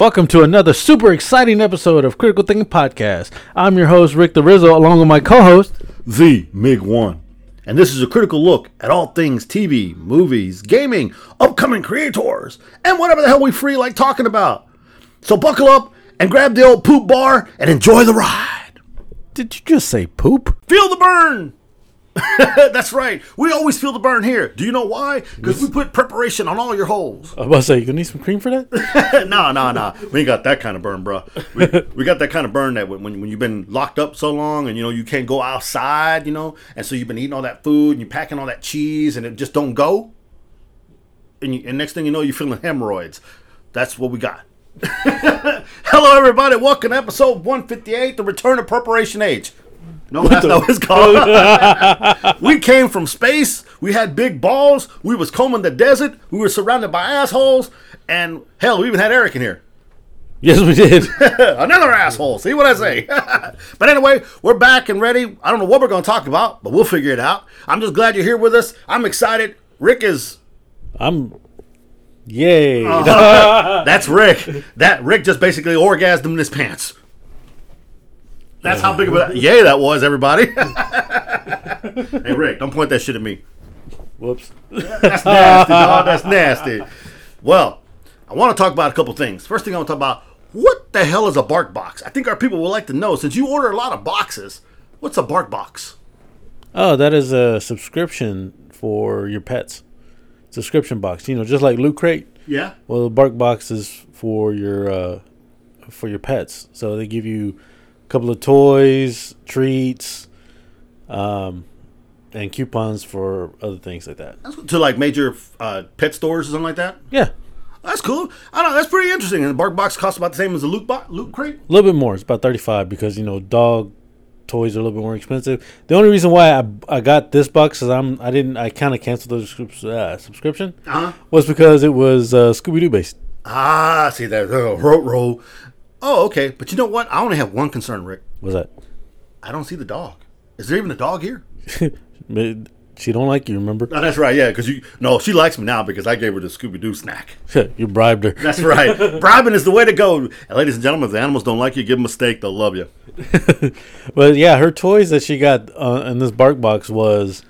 Welcome to another super exciting episode of Critical Thinking Podcast. I'm your host, Rick the Rizzo, along with my co host, The Mig One. And this is a critical look at all things TV, movies, gaming, upcoming creators, and whatever the hell we free like talking about. So buckle up and grab the old poop bar and enjoy the ride. Did you just say poop? Feel the burn! That's right. We always feel the burn here. Do you know why? Because we put preparation on all your holes. I was about to say, you gonna need some cream for that? no, no, no. We ain't got that kind of burn, bro. We, we got that kind of burn that when, when you've been locked up so long and you know you can't go outside, you know, and so you've been eating all that food and you're packing all that cheese and it just don't go. And, you, and next thing you know, you're feeling hemorrhoids. That's what we got. Hello, everybody. Welcome to episode 158, The Return of Preparation H. No, that's not what it's called. we came from space. We had big balls. We was combing the desert. We were surrounded by assholes. And hell, we even had Eric in here. yes, we did. Another asshole. See what I say? but anyway, we're back and ready. I don't know what we're going to talk about, but we'll figure it out. I'm just glad you're here with us. I'm excited. Rick is. I'm. Yay. That's Rick. That Rick just basically orgasmed in his pants. That's how big of a yay that was, everybody. hey, Rick, don't point that shit at me. Whoops. That's nasty, dog. That's nasty. Well, I want to talk about a couple things. First thing I want to talk about what the hell is a bark box? I think our people would like to know since you order a lot of boxes. What's a bark box? Oh, that is a subscription for your pets. Subscription box. You know, just like Loot Crate. Yeah. Well, the Bark Box is for your uh, for your pets. So they give you a couple of toys, treats, um, and coupons for other things like that. To like major uh, pet stores or something like that. Yeah, That's cool. I don't know. That's pretty interesting. And the bark box costs about the same as a loot bo- loot crate. a little bit more. It's about thirty five because you know dog toys are a little bit more expensive. The only reason why I, I got this box is I'm I didn't I kind of canceled the uh, subscription Uh huh. was because it was uh, Scooby Doo based. Ah, see that uh, road roll. Oh, okay. But you know what? I only have one concern, Rick. Was that? I don't see the dog. Is there even a dog here? she don't like you. Remember? No, that's right. Yeah, because you. No, she likes me now because I gave her the Scooby Doo snack. you bribed her. That's right. Bribing is the way to go. And ladies and gentlemen, if the animals don't like you, give them a steak. They'll love you. But yeah, her toys that she got uh, in this bark box was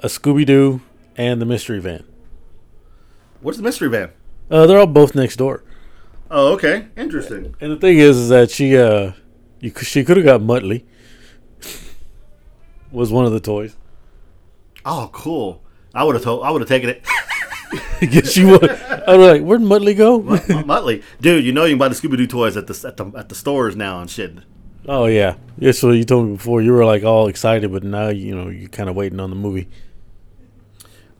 a Scooby Doo and the mystery van. What's the mystery van? Uh, they're all both next door. Oh, okay. Interesting. And the thing is, is that she uh, you she could have got Muttley. was one of the toys. Oh, cool. I would have told. I would have taken it. Guess she would. I was like, where'd Muttley go? Muttley, dude. You know you can buy the Scooby Doo toys at the at the at the stores now and shit. oh yeah, yeah. So you told me before you were like all excited, but now you know you're kind of waiting on the movie.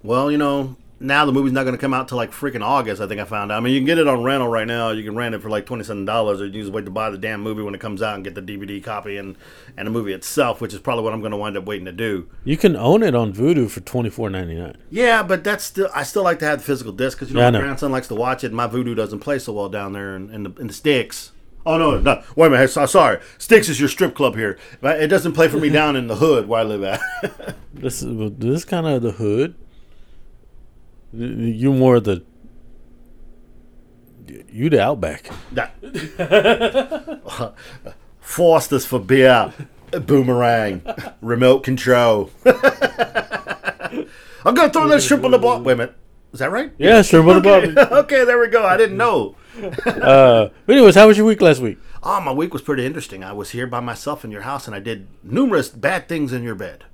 Well, you know, now the movie's not going to come out till like freaking August. I think I found out. I mean, you can get it on rental right now. You can rent it for like twenty seven dollars, or you can just wait to buy the damn movie when it comes out and get the DVD copy and and the movie itself, which is probably what I'm going to wind up waiting to do. You can own it on Vudu for twenty four ninety nine. Yeah, but that's still I still like to have the physical disc because you know Yeah, my know. grandson likes to watch it. and My Vudu doesn't play so well down there in, in the in the sticks. Oh no, no! Wait a minute. So, sorry, Sticks is your strip club here. It doesn't play for me down in the hood where I live at. This is this is kind of the hood. You more the you the outback. Foster's for beer, boomerang, remote control. I'm gonna throw that shrimp on the block. Wait a minute, is that right? Yeah, sure. What about Okay, okay, there we go. I didn't know. uh? But anyways, how was your week last week? Oh, my week was pretty interesting. I was here by myself in your house, and I did numerous bad things in your bed.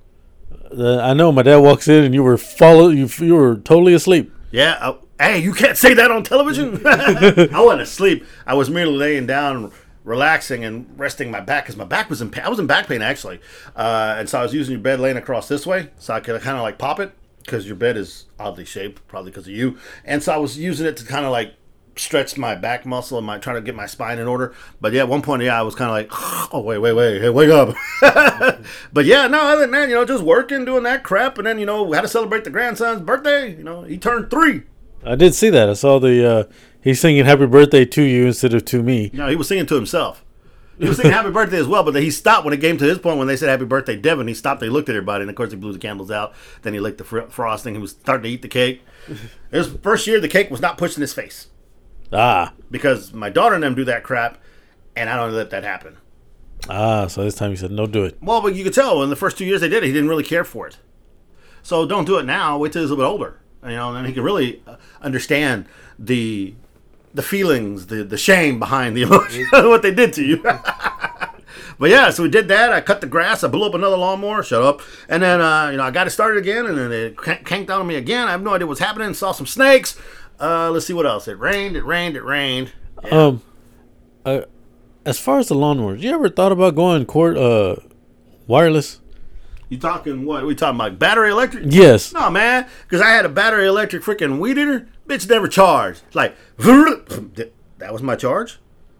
Uh, I know my dad walks in and you were follow you you were totally asleep. Yeah. Uh, hey, you can't say that on television. I wasn't asleep. I was merely laying down, relaxing, and resting my back because my back was in pain. I was in back pain actually, uh, and so I was using your bed laying across this way, so I could kind of like pop it because your bed is oddly shaped, probably because of you. And so I was using it to kind of like stretch my back muscle and my trying to get my spine in order. But yeah, at one point, yeah, I was kind of like, oh wait, wait, wait, hey, wake up. but yeah, no, other than that, you know, just working, doing that crap, and then you know, we had to celebrate the grandson's birthday. You know, he turned three. I did see that. I saw the uh, he's singing "Happy Birthday" to you instead of to me. No, he was singing to himself. He was singing happy birthday as well, but then he stopped when it came to his point when they said happy birthday, Devin. He stopped. He looked at everybody, and of course he blew the candles out. Then he licked the fr- frosting. He was starting to eat the cake. It was the first year the cake was not pushed in his face. Ah, because my daughter and them do that crap, and I don't let that happen. ah. So this time you said no, do it. Well, but you could tell in the first two years they did it, he didn't really care for it. So don't do it now. Wait till he's a little bit older, you know, and then he can really uh, understand the the feelings, the the shame behind the emotion, what they did to you. but yeah, so we did that. I cut the grass. I blew up another lawnmower. Shut up. And then uh, you know I got it started again, and then it canked out on me again. I have no idea what's happening. Saw some snakes. Uh, let's see what else. It rained. It rained. It rained. Um, uh, as far as the lawnmowers, you ever thought about going court uh wireless? You talking what? we talking about battery electric? Yes. No, man, because I had a battery electric freaking weed eater. Bitch never charged. It's like, that was my charge?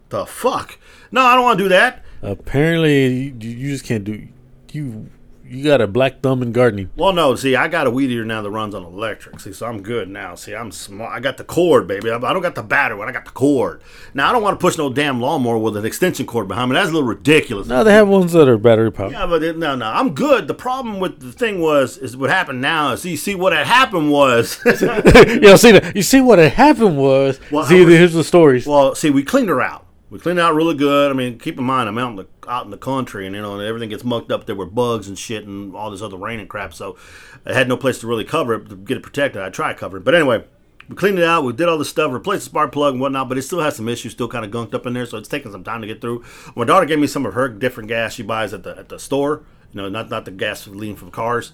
The fuck? No, I don't want to do that. Apparently, you just can't do. You you got a black thumb in gardening. Well, no, see, I got a weed eater now that runs on electric. See, so I'm good now. See, I'm smart. I got the cord, baby. I don't got the battery one. I got the cord. Now, I don't want to push no damn lawnmower with an extension cord behind me. That's a little ridiculous. No, they have ones that are battery powered. Yeah, but it, no, no, I'm good. The problem with the thing was, is what happened now is, you see, what had happened was, you know, see? You see what had happened was. Well, see, was- here's the stories. Well, see, we cleaned her out. We cleaned out really good. I mean, keep in mind, I'm out in the out in the country, and you know, and everything gets mucked up. There were bugs and shit, and all this other rain and crap. So, I had no place to really cover it to get it protected. I tried covering, but anyway, we cleaned it out. We did all the stuff, replaced the spark plug and whatnot, but it still has some issues, still kind of gunked up in there. So it's taking some time to get through. My daughter gave me some of her different gas she buys at the at the store. You know, not not the gasoline from cars.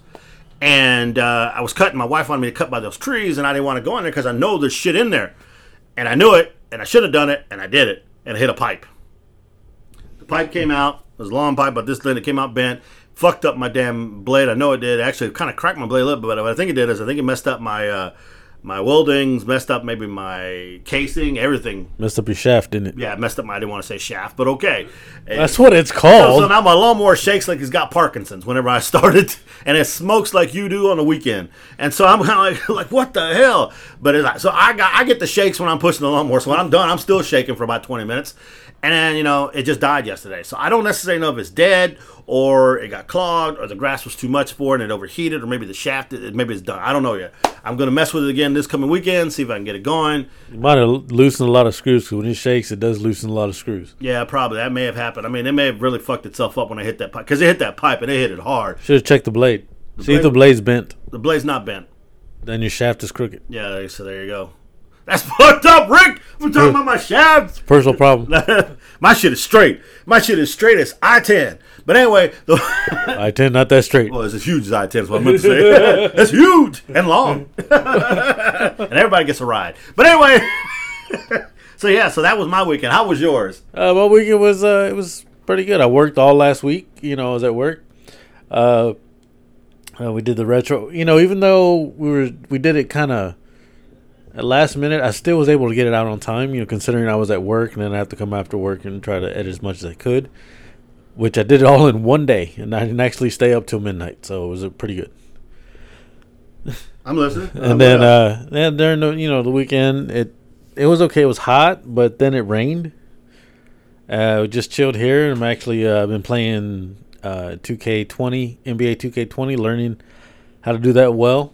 And uh, I was cutting. My wife wanted me to cut by those trees, and I didn't want to go in there because I know there's shit in there and I knew it, and I should have done it, and I did it, and hit a pipe. The pipe came out. It was a long pipe, but this thing it came out bent, fucked up my damn blade. I know it did. Actually, it kind of cracked my blade a little bit, but what I think it did is I think it messed up my uh, my weldings, messed up maybe my casing, everything. Messed up your shaft, didn't it? Yeah, messed up my. I didn't want to say shaft, but okay. That's what it's called. so now my lawnmower shakes like he's got Parkinson's whenever I start it, and it smokes like you do on the weekend. And so I'm kind of like, like, what the hell? But it's like, so I got I get the shakes when I'm pushing the lawnmower. So when I'm done, I'm still shaking for about 20 minutes, and then you know it just died yesterday. So I don't necessarily know if it's dead or it got clogged or the grass was too much for it and it overheated or maybe the shaft maybe it's done. I don't know yet. I'm gonna mess with it again this coming weekend, see if I can get it going. you might have loosened a lot of screws because when it shakes, it does loosen a lot of screws. Yeah, probably that may have happened. I mean, it may have really fucked itself up when I hit that pipe because it hit that pipe and it hit it hard. Should have checked the blade. See if the blade's bent. The blade's not bent. Then your shaft is crooked. Yeah, so there you go. That's fucked up, Rick. I'm talking about my shaft. Personal problem. my shit is straight. My shit is straight as I ten. But anyway, the I tend not that straight. well, it's as huge as I ten. Is what I meant to say. it's huge and long, and everybody gets a ride. But anyway, so yeah, so that was my weekend. How was yours? Uh, my weekend was uh, it was pretty good. I worked all last week. You know, I was at work. Uh, uh, we did the retro. You know, even though we were we did it kind of at last minute, I still was able to get it out on time. You know, considering I was at work and then I have to come after work and try to edit as much as I could. Which I did it all in one day, and I didn't actually stay up till midnight, so it was uh, pretty good. I'm listening. And then uh, then during the you know the weekend, it it was okay. It was hot, but then it rained. Uh, we just chilled here. I'm actually uh, been playing uh, 2K20, NBA 2K20, learning how to do that well.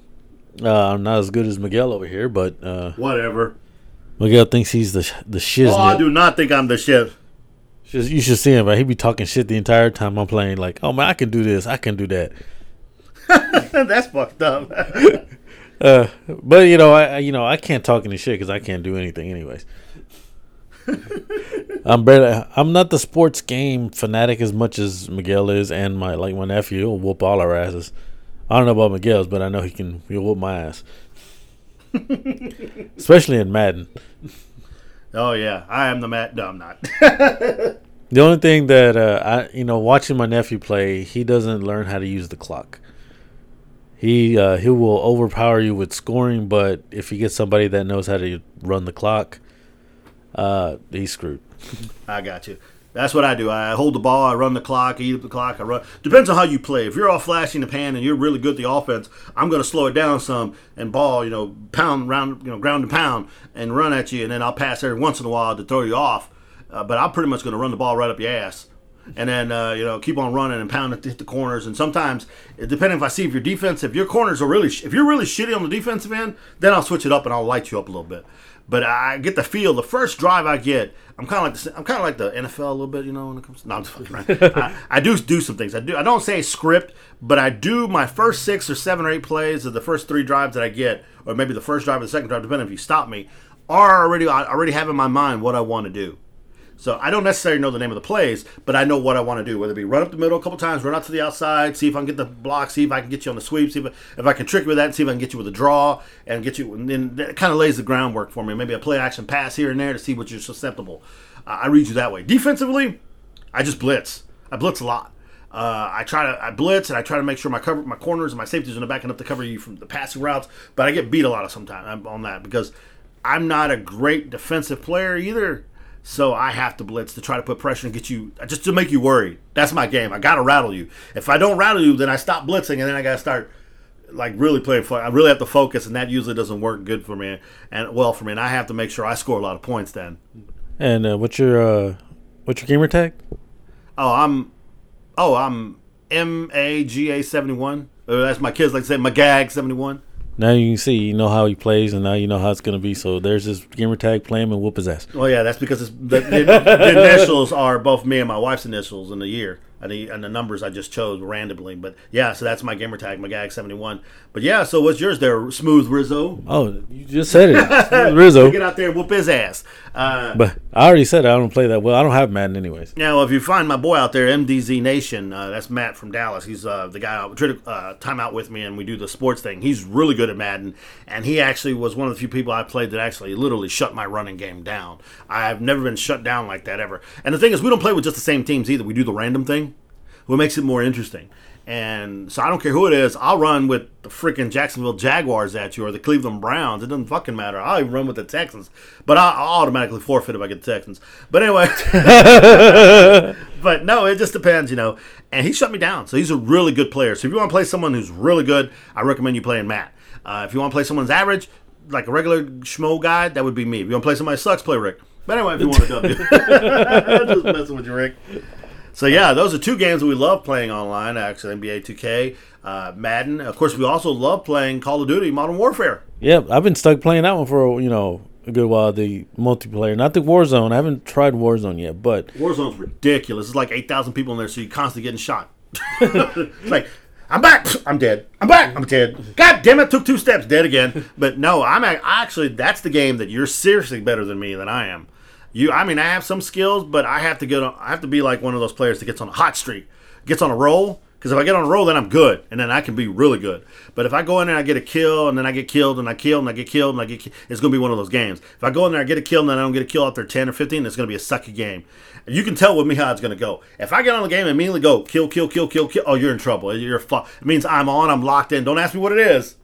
Uh, I'm not as good as Miguel over here, but uh, whatever. Miguel thinks he's the sh- the shiznit. Oh, I do not think I'm the shit. Just- you should see him, but he be talking shit the entire time I'm playing. Like, oh man, I can do this, I can do that. That's fucked up. Uh, but you know, I you know I can't talk any shit because I can't do anything anyways. I'm barely, I'm not the sports game fanatic as much as Miguel is, and my like my nephew will whoop all our asses. I don't know about Miguel's, but I know he can he'll whoop my ass, especially in Madden. Oh yeah, I am the Matt. No, I'm not. The only thing that uh, I you know watching my nephew play, he doesn't learn how to use the clock. He uh, he will overpower you with scoring, but if you get somebody that knows how to run the clock, uh, he's screwed. I got you. That's what I do. I hold the ball, I run the clock, I eat up the clock, I run. Depends on how you play. If you're all flashing the pan and you're really good at the offense, I'm going to slow it down some and ball, you know, pound round, you know, ground and pound and run at you, and then I'll pass every once in a while to throw you off. Uh, but I'm pretty much going to run the ball right up your ass. And then uh, you know keep on running and pound it to hit the corners. And sometimes, depending if I see if your defense, if your corners are really, if you're really shitty on the defensive end, then I'll switch it up and I'll light you up a little bit. But I get the feel. The first drive I get, I'm kind of like the, I'm kind of like the NFL a little bit, you know. When it comes, to, no, I'm just fucking right. I, I do do some things. I do. I don't say script, but I do my first six or seven or eight plays of the first three drives that I get, or maybe the first drive or the second drive, depending if you stop me, are already I already have in my mind what I want to do. So I don't necessarily know the name of the plays, but I know what I want to do. Whether it be run up the middle a couple times, run out to the outside, see if I can get the block, see if I can get you on the sweep, see if, if I can trick you with that, and see if I can get you with a draw and get you. And then that kind of lays the groundwork for me. Maybe a play action pass here and there to see what you're susceptible. Uh, I read you that way. Defensively, I just blitz. I blitz a lot. Uh, I try to I blitz and I try to make sure my cover my corners and my safeties are backing up to cover you from the passing routes, but I get beat a lot of sometimes on that because I'm not a great defensive player either. So I have to blitz to try to put pressure and get you just to make you worried. That's my game. I gotta rattle you. If I don't rattle you, then I stop blitzing and then I gotta start like really playing. I really have to focus, and that usually doesn't work good for me and well for me. And I have to make sure I score a lot of points then. And uh, what's your uh, what's your gamer tag? Oh, I'm oh I'm M A G A seventy one. Uh, that's my kids like to say Magag seventy one. Now you can see, you know how he plays, and now you know how it's going to be. So there's this gamer tag. Play him and whoop his ass. Well, yeah, that's because it's, the, the, the initials are both me and my wife's initials in the year and the, and the numbers I just chose randomly. But yeah, so that's my gamer tag, Magag seventy one. But yeah, so what's yours there, Smooth Rizzo? Oh, you just said it, Smooth Rizzo. Get out there, and whoop his ass. Uh, But I already said I don't play that well. I don't have Madden anyways. Now, if you find my boy out there, MDZ Nation, uh, that's Matt from Dallas. He's uh, the guy I out uh, time out with me, and we do the sports thing. He's really good at Madden, and he actually was one of the few people I played that actually literally shut my running game down. I've never been shut down like that ever. And the thing is, we don't play with just the same teams either. We do the random thing, what makes it more interesting. And so I don't care who it is. I'll run with the freaking Jacksonville Jaguars at you or the Cleveland Browns. It doesn't fucking matter. I'll even run with the Texans. But I'll, I'll automatically forfeit if I get the Texans. But anyway. but no, it just depends, you know. And he shut me down. So he's a really good player. So if you want to play someone who's really good, I recommend you playing Matt. Uh, if you want to play someone's average, like a regular schmo guy, that would be me. If you want to play somebody who sucks, play Rick. But anyway, if you want to W. just messing with you, Rick. So yeah, those are two games that we love playing online. Actually, NBA 2K, uh, Madden. Of course, we also love playing Call of Duty Modern Warfare. Yeah, I've been stuck playing that one for you know a good while. The multiplayer, not the Warzone. I haven't tried Warzone yet, but Warzone's ridiculous. It's like eight thousand people in there, so you're constantly getting shot. it's like I'm back. I'm dead. I'm back. I'm dead. God damn it! Took two steps, dead again. But no, I'm actually that's the game that you're seriously better than me than I am. You, I mean, I have some skills, but I have to get. I have to be like one of those players that gets on a hot streak, gets on a roll. Because if I get on a roll, then I'm good, and then I can be really good. But if I go in there and I get a kill, and then I get killed, and I kill, and I get killed, and I get, ki- it's going to be one of those games. If I go in there, I get a kill, and then I don't get a kill after ten or fifteen, it's going to be a sucky game. You can tell with me how it's going to go. If I get on the game and immediately go kill, kill, kill, kill, kill, oh, you're in trouble. You're fu- It means I'm on. I'm locked in. Don't ask me what it is.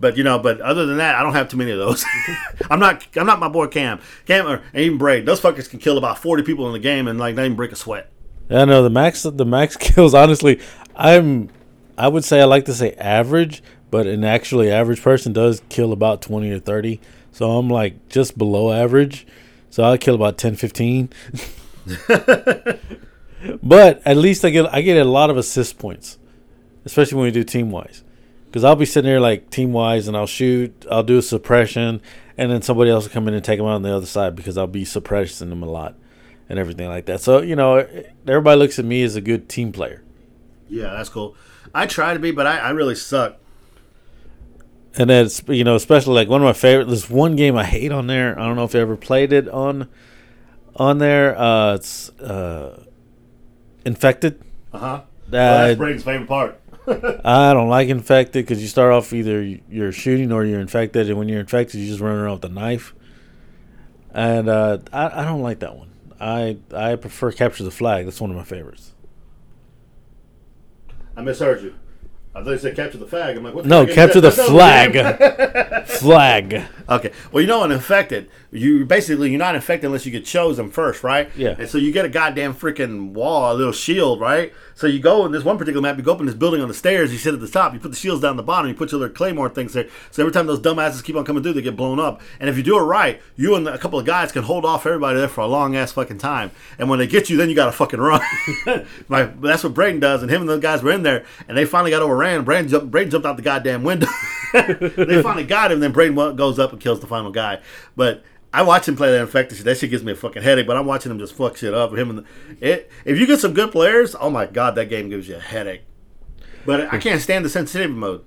But you know, but other than that, I don't have too many of those. I'm not, I'm not my boy Cam, Cam, or even Braid. Those fuckers can kill about 40 people in the game and like not even break a sweat. I know the max the max kills. Honestly, I'm I would say I like to say average, but an actually average person does kill about twenty or thirty. So I'm like just below average. So I kill about 10, 15. but at least I get I get a lot of assist points, especially when we do team wise. Because I'll be sitting there like team wise, and I'll shoot, I'll do a suppression, and then somebody else will come in and take them out on the other side because I'll be suppressing them a lot and everything like that. So you know, everybody looks at me as a good team player. Yeah, that's cool. I try to be, but I, I really suck. And then you know, especially like one of my favorite. this one game I hate on there. I don't know if you ever played it on on there. Uh, it's uh, infected. Uh huh. Uh, that's Braden's favorite part. I don't like infected because you start off either you're shooting or you're infected, and when you're infected, you just run around with a knife. And uh, I, I don't like that one. I I prefer capture the flag. That's one of my favorites. I misheard you. I thought you said capture the flag. I'm like, what the No, capture the That's not a game. flag. flag. Okay. Well, you know, an infected, you basically you're not infected unless you get chosen first, right? Yeah. And so you get a goddamn freaking wall, a little shield, right? So you go in this one particular map, you go up in this building on the stairs, you sit at the top, you put the shields down the bottom, you put your little claymore things there. So every time those dumbasses keep on coming through, they get blown up. And if you do it right, you and a couple of guys can hold off everybody there for a long ass fucking time. And when they get you, then you gotta fucking run. My, that's what Braden does, and him and the guys were in there, and they finally got overran. Braden jumped, jumped out the goddamn window. they finally got him. Then Braden goes up and kills the final guy. But I watch him play that infected shit. That shit gives me a fucking headache. But I'm watching him just fuck shit up. Him and the, it. If you get some good players, oh my god, that game gives you a headache. But I can't stand the sensitivity mode.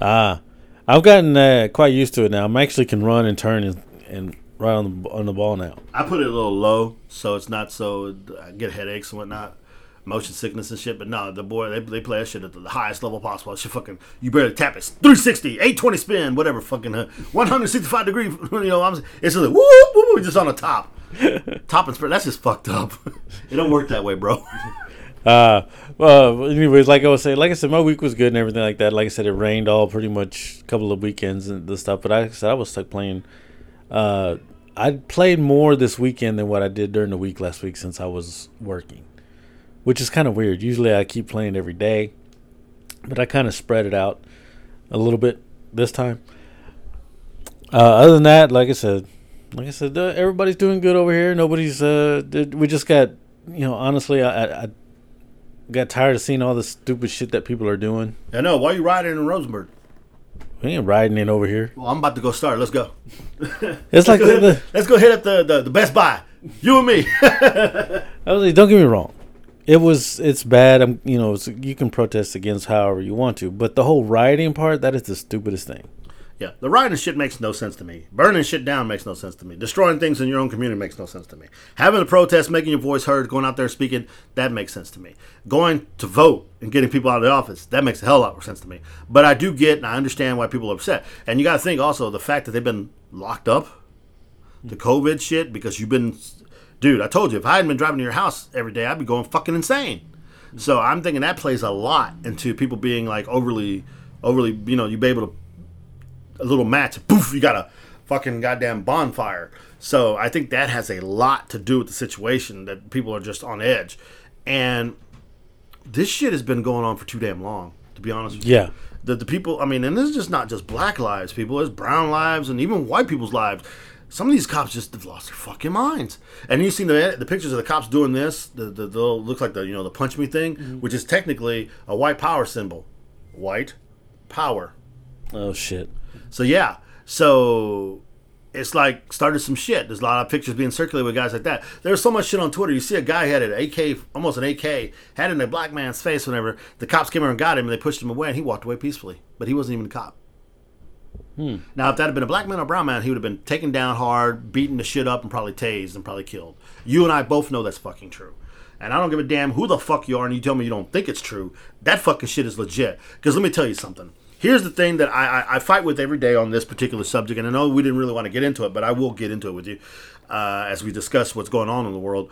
Ah, I've gotten uh, quite used to it now. I'm actually can run and turn and, and right on the on the ball now. I put it a little low so it's not so I get headaches and whatnot, motion sickness and shit. But no, the boy they, they play that shit at the highest level possible. Shit fucking you barely tap it. 360, 820 spin, whatever fucking uh, 165 degree. You know, I'm it's just like whoop, whoop, whoop, just on the top, top and spread. That's just fucked up. it don't work that way, bro. Uh, well, anyways, like I was saying, like I said, my week was good and everything like that. Like I said, it rained all pretty much a couple of weekends and the stuff. But I said I was stuck playing. Uh, I played more this weekend than what I did during the week last week since I was working, which is kind of weird. Usually I keep playing every day, but I kind of spread it out a little bit this time. Uh, other than that, like I said, like I said, uh, everybody's doing good over here. Nobody's. Uh, did, we just got, you know, honestly, I, I, I got tired of seeing all the stupid shit that people are doing. I know. Why are you riding in Rosenberg? We ain't riding in over here. Well, I'm about to go start. Let's go. It's like let's, go the, hit, let's go hit up the, the, the Best Buy. You and me. I was like, don't get me wrong. It was it's bad. I'm you know it's, you can protest against however you want to, but the whole rioting part that is the stupidest thing. Yeah, the rioting shit makes no sense to me. Burning shit down makes no sense to me. Destroying things in your own community makes no sense to me. Having a protest, making your voice heard, going out there speaking, that makes sense to me. Going to vote and getting people out of the office, that makes a hell of a lot more sense to me. But I do get and I understand why people are upset. And you got to think also the fact that they've been locked up, the COVID shit, because you've been, dude, I told you, if I hadn't been driving to your house every day, I'd be going fucking insane. So I'm thinking that plays a lot into people being like overly, overly, you know, you be able to a little match, poof, you got a fucking goddamn bonfire. So I think that has a lot to do with the situation that people are just on edge. And this shit has been going on for too damn long, to be honest with you. Yeah. The, the people, I mean, and this is just not just black lives, people, it's brown lives and even white people's lives. Some of these cops just have lost their fucking minds. And you seen the the pictures of the cops doing this, the the, the looks like the you know the punch me thing, mm-hmm. which is technically a white power symbol. White power. Oh shit. So yeah, so it's like started some shit. There's a lot of pictures being circulated with guys like that. There's so much shit on Twitter. You see a guy had an AK, almost an AK, had in a black man's face. Whenever the cops came over and got him, and they pushed him away, and he walked away peacefully. But he wasn't even a cop. Now, if that had been a black man or brown man, he would have been taken down hard, beaten the shit up, and probably tased and probably killed. You and I both know that's fucking true. And I don't give a damn who the fuck you are, and you tell me you don't think it's true. That fucking shit is legit. Because let me tell you something. Here's the thing that I, I, I fight with every day on this particular subject, and I know we didn't really want to get into it, but I will get into it with you uh, as we discuss what's going on in the world.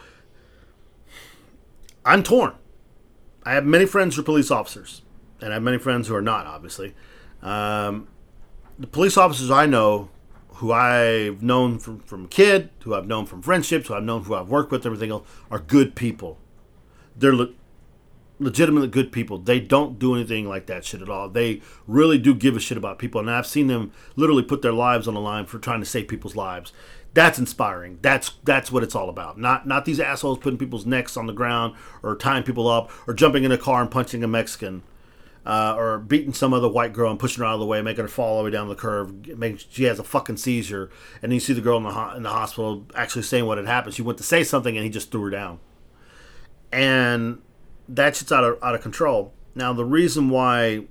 I'm torn. I have many friends who are police officers, and I have many friends who are not, obviously. Um, the police officers I know, who I've known from, from a kid, who I've known from friendships, who I've known who I've worked with, everything else, are good people. They're le- legitimately good people. They don't do anything like that shit at all. They really do give a shit about people, and I've seen them literally put their lives on the line for trying to save people's lives. That's inspiring. That's that's what it's all about. Not not these assholes putting people's necks on the ground or tying people up or jumping in a car and punching a Mexican uh, or beating some other white girl and pushing her out of the way, making her fall all the way down the curve, making she has a fucking seizure, and then you see the girl in the ho- in the hospital actually saying what had happened. She went to say something and he just threw her down, and that shit's out of out of control. Now the reason why,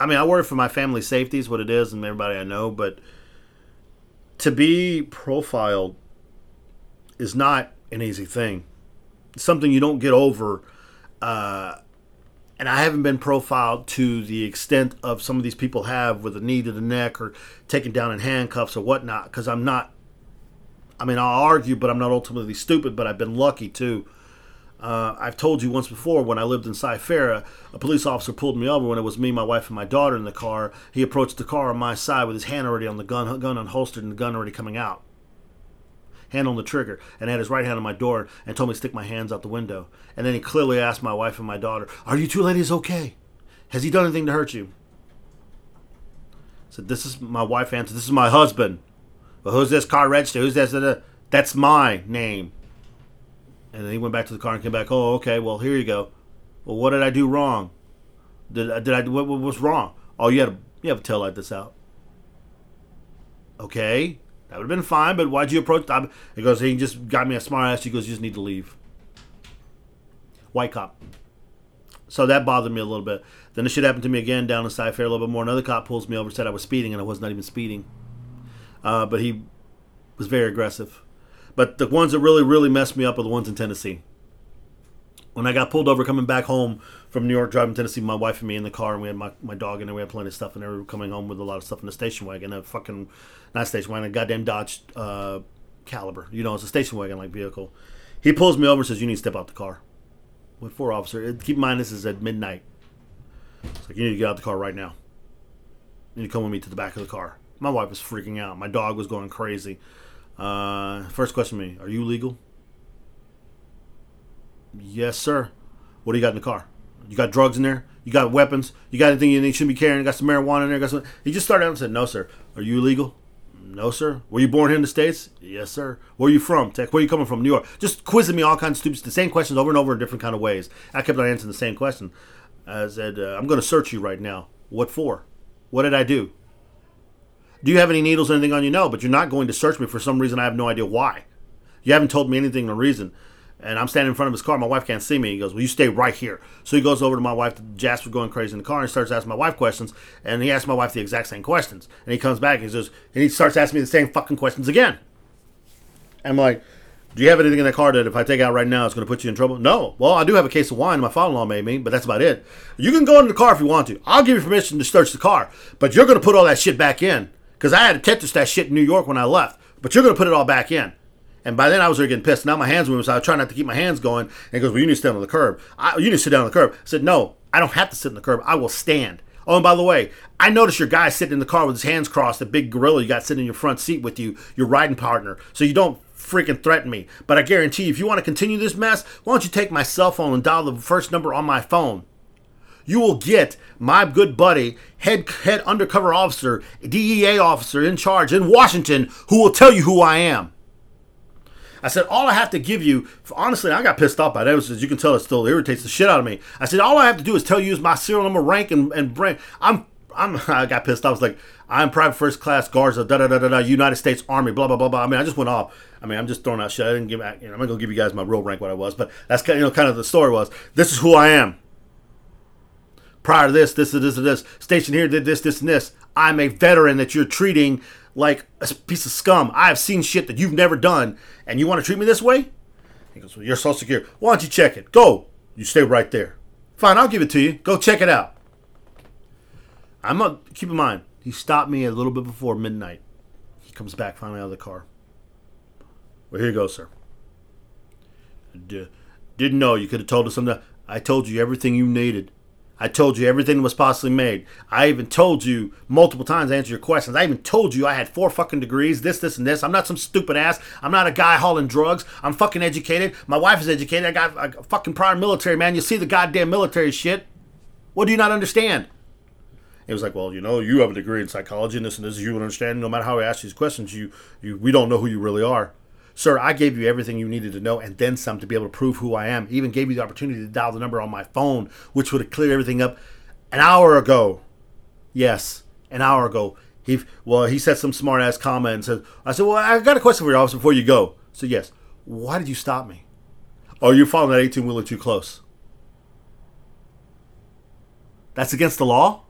I mean, I worry for my family's safety is what it is, and everybody I know, but to be profiled is not an easy thing. It's something you don't get over. Uh, and I haven't been profiled to the extent of some of these people have with a knee to the neck or taken down in handcuffs or whatnot because I'm not. I mean, I'll argue, but I'm not ultimately stupid. But I've been lucky too. Uh, I've told you once before when I lived in Cyfera, a police officer pulled me over when it was me, my wife, and my daughter in the car. He approached the car on my side with his hand already on the gun, gun unholstered, and the gun already coming out. Hand on the trigger, and had his right hand on my door and told me to stick my hands out the window. And then he clearly asked my wife and my daughter, Are you two ladies okay? Has he done anything to hurt you? I said, This is my wife answered, This is my husband. Well, who's this car register? Who's this? That's my name. And then he went back to the car and came back. Oh, okay. Well, here you go. Well, what did I do wrong? Did did I what, what was wrong? Oh, you had to, you have to tail light this out. Okay, that would have been fine. But why'd you approach? I, he goes. He just got me a smart ass. He goes. You just need to leave. White cop. So that bothered me a little bit. Then the shit happened to me again down in Cyfair a little bit more. Another cop pulls me over, said I was speeding, and I was not even speeding. Uh, but he was very aggressive. But the ones that really, really messed me up are the ones in Tennessee. When I got pulled over coming back home from New York, driving Tennessee, my wife and me in the car, and we had my, my dog in there. We had plenty of stuff, and they were coming home with a lot of stuff in the station wagon. A fucking, not station wagon, a goddamn Dodge uh, Caliber. You know, it's a station wagon like vehicle. He pulls me over and says, You need to step out the car. What for, officer? Keep in mind, this is at midnight. It's like, You need to get out the car right now. You need to come with me to the back of the car. My wife was freaking out. My dog was going crazy. Uh, first question to me: Are you legal? Yes, sir. What do you got in the car? You got drugs in there? You got weapons? You got anything you shouldn't be carrying? You got some marijuana in there? Got some... He just started out and said, "No, sir." Are you legal? No, sir. Were you born here in the states? Yes, sir. Where are you from? Tech. Where are you coming from? New York. Just quizzing me all kinds of stupid, the same questions over and over in different kind of ways. I kept on answering the same question. I said, uh, "I'm going to search you right now. What for? What did I do? Do you have any needles or anything on you? No, but you're not going to search me for some reason. I have no idea why. You haven't told me anything or reason. And I'm standing in front of his car. My wife can't see me. He goes, Well, you stay right here. So he goes over to my wife. Jasper going crazy in the car and starts asking my wife questions. And he asks my wife the exact same questions. And he comes back and he says, and he starts asking me the same fucking questions again. I'm like, do you have anything in that car that if I take out right now, it's going to put you in trouble? No. Well, I do have a case of wine my father-in-law made me, but that's about it. You can go in the car if you want to. I'll give you permission to search the car, but you're going to put all that shit back in because I had to Tetris that shit in New York when I left. But you're going to put it all back in. And by then I was already getting pissed. Now my hands were moving, so I was trying not to keep my hands going. And he goes, Well, you need to stand on the curb. I, you need to sit down on the curb. I said, No, I don't have to sit on the curb. I will stand. Oh, and by the way, I noticed your guy sitting in the car with his hands crossed, the big gorilla you got sitting in your front seat with you, your riding partner. So you don't freaking threaten me. But I guarantee if you want to continue this mess, why don't you take my cell phone and dial the first number on my phone? you will get my good buddy, head head undercover officer, DEA officer in charge in Washington, who will tell you who I am. I said, all I have to give you, honestly, I got pissed off by that. As you can tell, it still irritates the shit out of me. I said, all I have to do is tell you is my serial number, rank, and, and brand. I'm, I'm, I got pissed off. I was like, I'm private first class guards of da da da da da United States Army, blah blah blah blah. I mean, I just went off. I mean, I'm just throwing out shit. I didn't give, you know, I'm not gonna give you guys my real rank what I was, but that's kind of, you know, kind of the story was. This is who I am prior to this, this, this, this, this, station here did this, this, and this. I'm a veteran that you're treating like a piece of scum. I have seen shit that you've never done, and you want to treat me this way? He goes, Well, you're so secure. Why don't you check it? Go. You stay right there. Fine, I'll give it to you. Go check it out. I'm not, keep in mind, he stopped me a little bit before midnight. He comes back finally out of the car. Well, here you go, sir. D- didn't know you could have told us something. I told you everything you needed. I told you everything was possibly made. I even told you multiple times to answer your questions. I even told you I had four fucking degrees, this, this, and this. I'm not some stupid ass. I'm not a guy hauling drugs. I'm fucking educated. My wife is educated. I got a fucking prior military, man. You see the goddamn military shit. What do you not understand? It was like, well, you know, you have a degree in psychology and this and this. You would understand. No matter how I ask these questions, you, you, we don't know who you really are. Sir, I gave you everything you needed to know and then some to be able to prove who I am. Even gave you the opportunity to dial the number on my phone, which would have cleared everything up an hour ago. Yes, an hour ago. He well, he said some smart ass comment and said, I said, Well, I got a question for you, officer, before you go. So yes. Why did you stop me? Oh, you're following that 18 wheeler too close. That's against the law?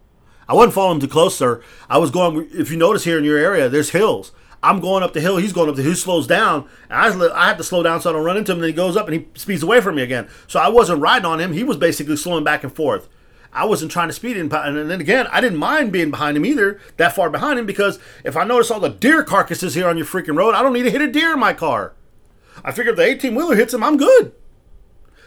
I wasn't following too close, sir. I was going if you notice here in your area, there's hills. I'm going up the hill. He's going up the hill. He slows down. I, I have to slow down so I don't run into him. Then he goes up and he speeds away from me again. So I wasn't riding on him. He was basically slowing back and forth. I wasn't trying to speed in. And then again, I didn't mind being behind him either, that far behind him, because if I notice all the deer carcasses here on your freaking road, I don't need to hit a deer in my car. I figured the 18 wheeler hits him, I'm good.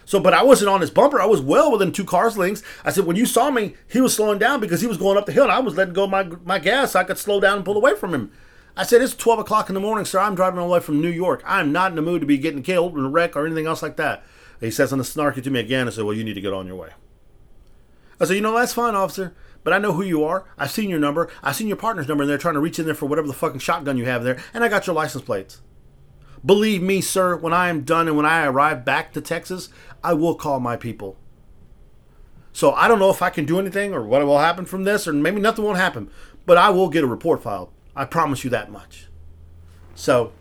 So, but I wasn't on his bumper. I was well within two cars lengths. I said, when you saw me, he was slowing down because he was going up the hill, and I was letting go my my gas so I could slow down and pull away from him. I said, it's 12 o'clock in the morning, sir. I'm driving all the way from New York. I'm not in the mood to be getting killed in a wreck or anything else like that. He says, and snarky to me again. I said, well, you need to get on your way. I said, you know, that's fine, officer. But I know who you are. I've seen your number. I've seen your partner's number, and they're trying to reach in there for whatever the fucking shotgun you have there. And I got your license plates. Believe me, sir, when I am done and when I arrive back to Texas, I will call my people. So I don't know if I can do anything or what will happen from this, or maybe nothing won't happen, but I will get a report filed. I promise you that much. So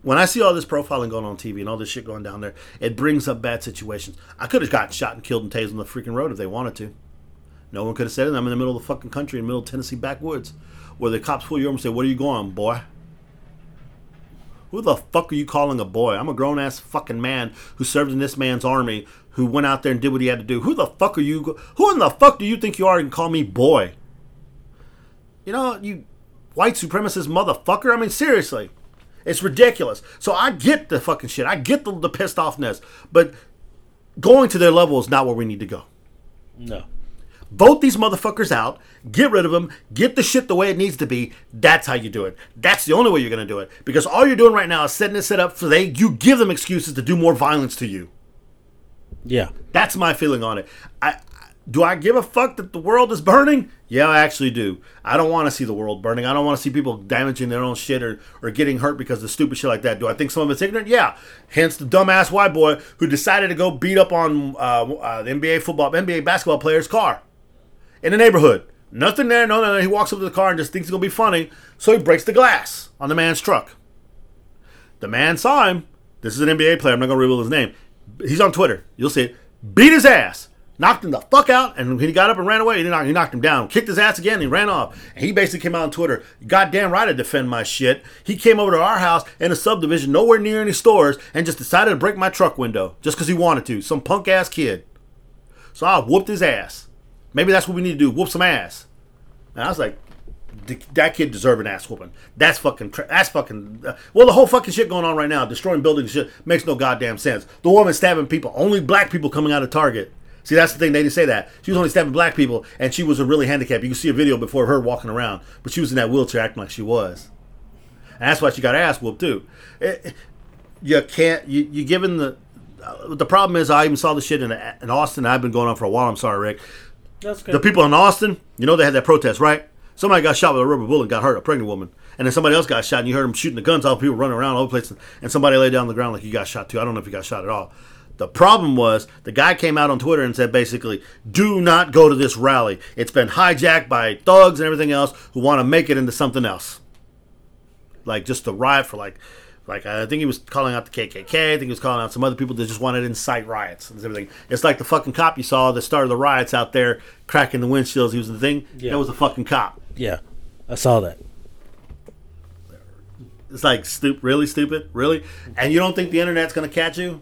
when I see all this profiling going on TV and all this shit going down there, it brings up bad situations. I could have gotten shot and killed and tased on the freaking road if they wanted to. No one could have said it. I'm in the middle of the fucking country, in the middle of Tennessee backwoods, where the cops pull you over and say, "Where are you going, boy?" Who the fuck are you calling a boy? I'm a grown ass fucking man who served in this man's army, who went out there and did what he had to do. Who the fuck are you? Who in the fuck do you think you are and call me boy? You know, you white supremacist motherfucker. I mean, seriously. It's ridiculous. So I get the fucking shit. I get the, the pissed offness. But going to their level is not where we need to go. No. Vote these motherfuckers out. Get rid of them. Get the shit the way it needs to be. That's how you do it. That's the only way you're going to do it. Because all you're doing right now is setting it set up so they you give them excuses to do more violence to you. Yeah. That's my feeling on it. I do I give a fuck that the world is burning? Yeah, I actually do. I don't want to see the world burning. I don't want to see people damaging their own shit or, or getting hurt because of stupid shit like that. Do I think some of it's ignorant? Yeah. Hence the dumbass white boy who decided to go beat up on uh, uh, the NBA football, NBA basketball player's car in the neighborhood. Nothing there, no, no, no. He walks up to the car and just thinks it's gonna be funny, so he breaks the glass on the man's truck. The man saw him. This is an NBA player. I'm not gonna reveal his name. He's on Twitter. You'll see it. Beat his ass knocked him the fuck out, and he got up and ran away. He knocked, he knocked him down, kicked his ass again, and he ran off. And he basically came out on Twitter, goddamn right I defend my shit. He came over to our house in a subdivision, nowhere near any stores, and just decided to break my truck window just because he wanted to. Some punk ass kid. So I whooped his ass. Maybe that's what we need to do, whoop some ass. And I was like, that kid deserve an ass whooping. That's fucking. Tra- that's fucking. Uh, well, the whole fucking shit going on right now, destroying buildings, shit makes no goddamn sense. The woman stabbing people, only black people coming out of Target. See, that's the thing. They didn't say that. She was only stabbing black people, and she was a really handicapped. You can see a video before her walking around, but she was in that wheelchair acting like she was. And that's why she got ass whooped too. It, you can't. You you given the. Uh, the problem is, I even saw the shit in in Austin. I've been going on for a while. I'm sorry, Rick. That's good. The people in Austin, you know, they had that protest, right? Somebody got shot with a rubber bullet and got hurt, a pregnant woman. And then somebody else got shot, and you heard them shooting the guns off, people running around all over the place, and somebody lay down on the ground like you got shot too. I don't know if you got shot at all. The problem was the guy came out on Twitter and said basically, do not go to this rally. It's been hijacked by thugs and everything else who want to make it into something else. Like just a riot for like, like I think he was calling out the KKK. I think he was calling out some other people that just wanted to incite riots and everything. It's like the fucking cop you saw that started the riots out there, cracking the windshields. He was the thing. Yeah. That was the fucking cop. Yeah, I saw that. It's like stupid, really stupid, really. And you don't think the internet's gonna catch you?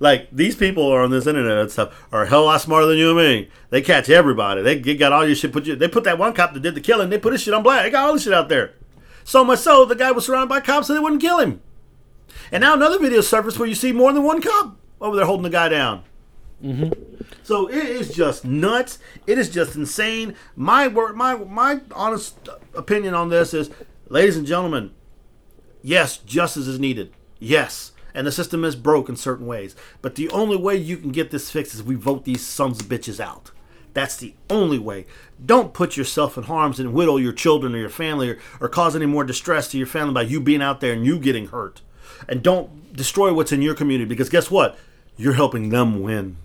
Like these people are on this internet and stuff are a hell a lot smarter than you and me. They catch everybody. They get, got all your shit. Put you. They put that one cop that did the killing. They put his shit on black. They got all this shit out there. So much so the guy was surrounded by cops so they wouldn't kill him. And now another video surfaced where you see more than one cop over there holding the guy down. Mm-hmm. So it is just nuts. It is just insane. My word, my my honest opinion on this is, ladies and gentlemen, yes, justice is needed. Yes, and the system is broke in certain ways. But the only way you can get this fixed is we vote these sons of bitches out. That's the only way. Don't put yourself in harms and whittle your children or your family or, or cause any more distress to your family by you being out there and you getting hurt. And don't destroy what's in your community because guess what? You're helping them win.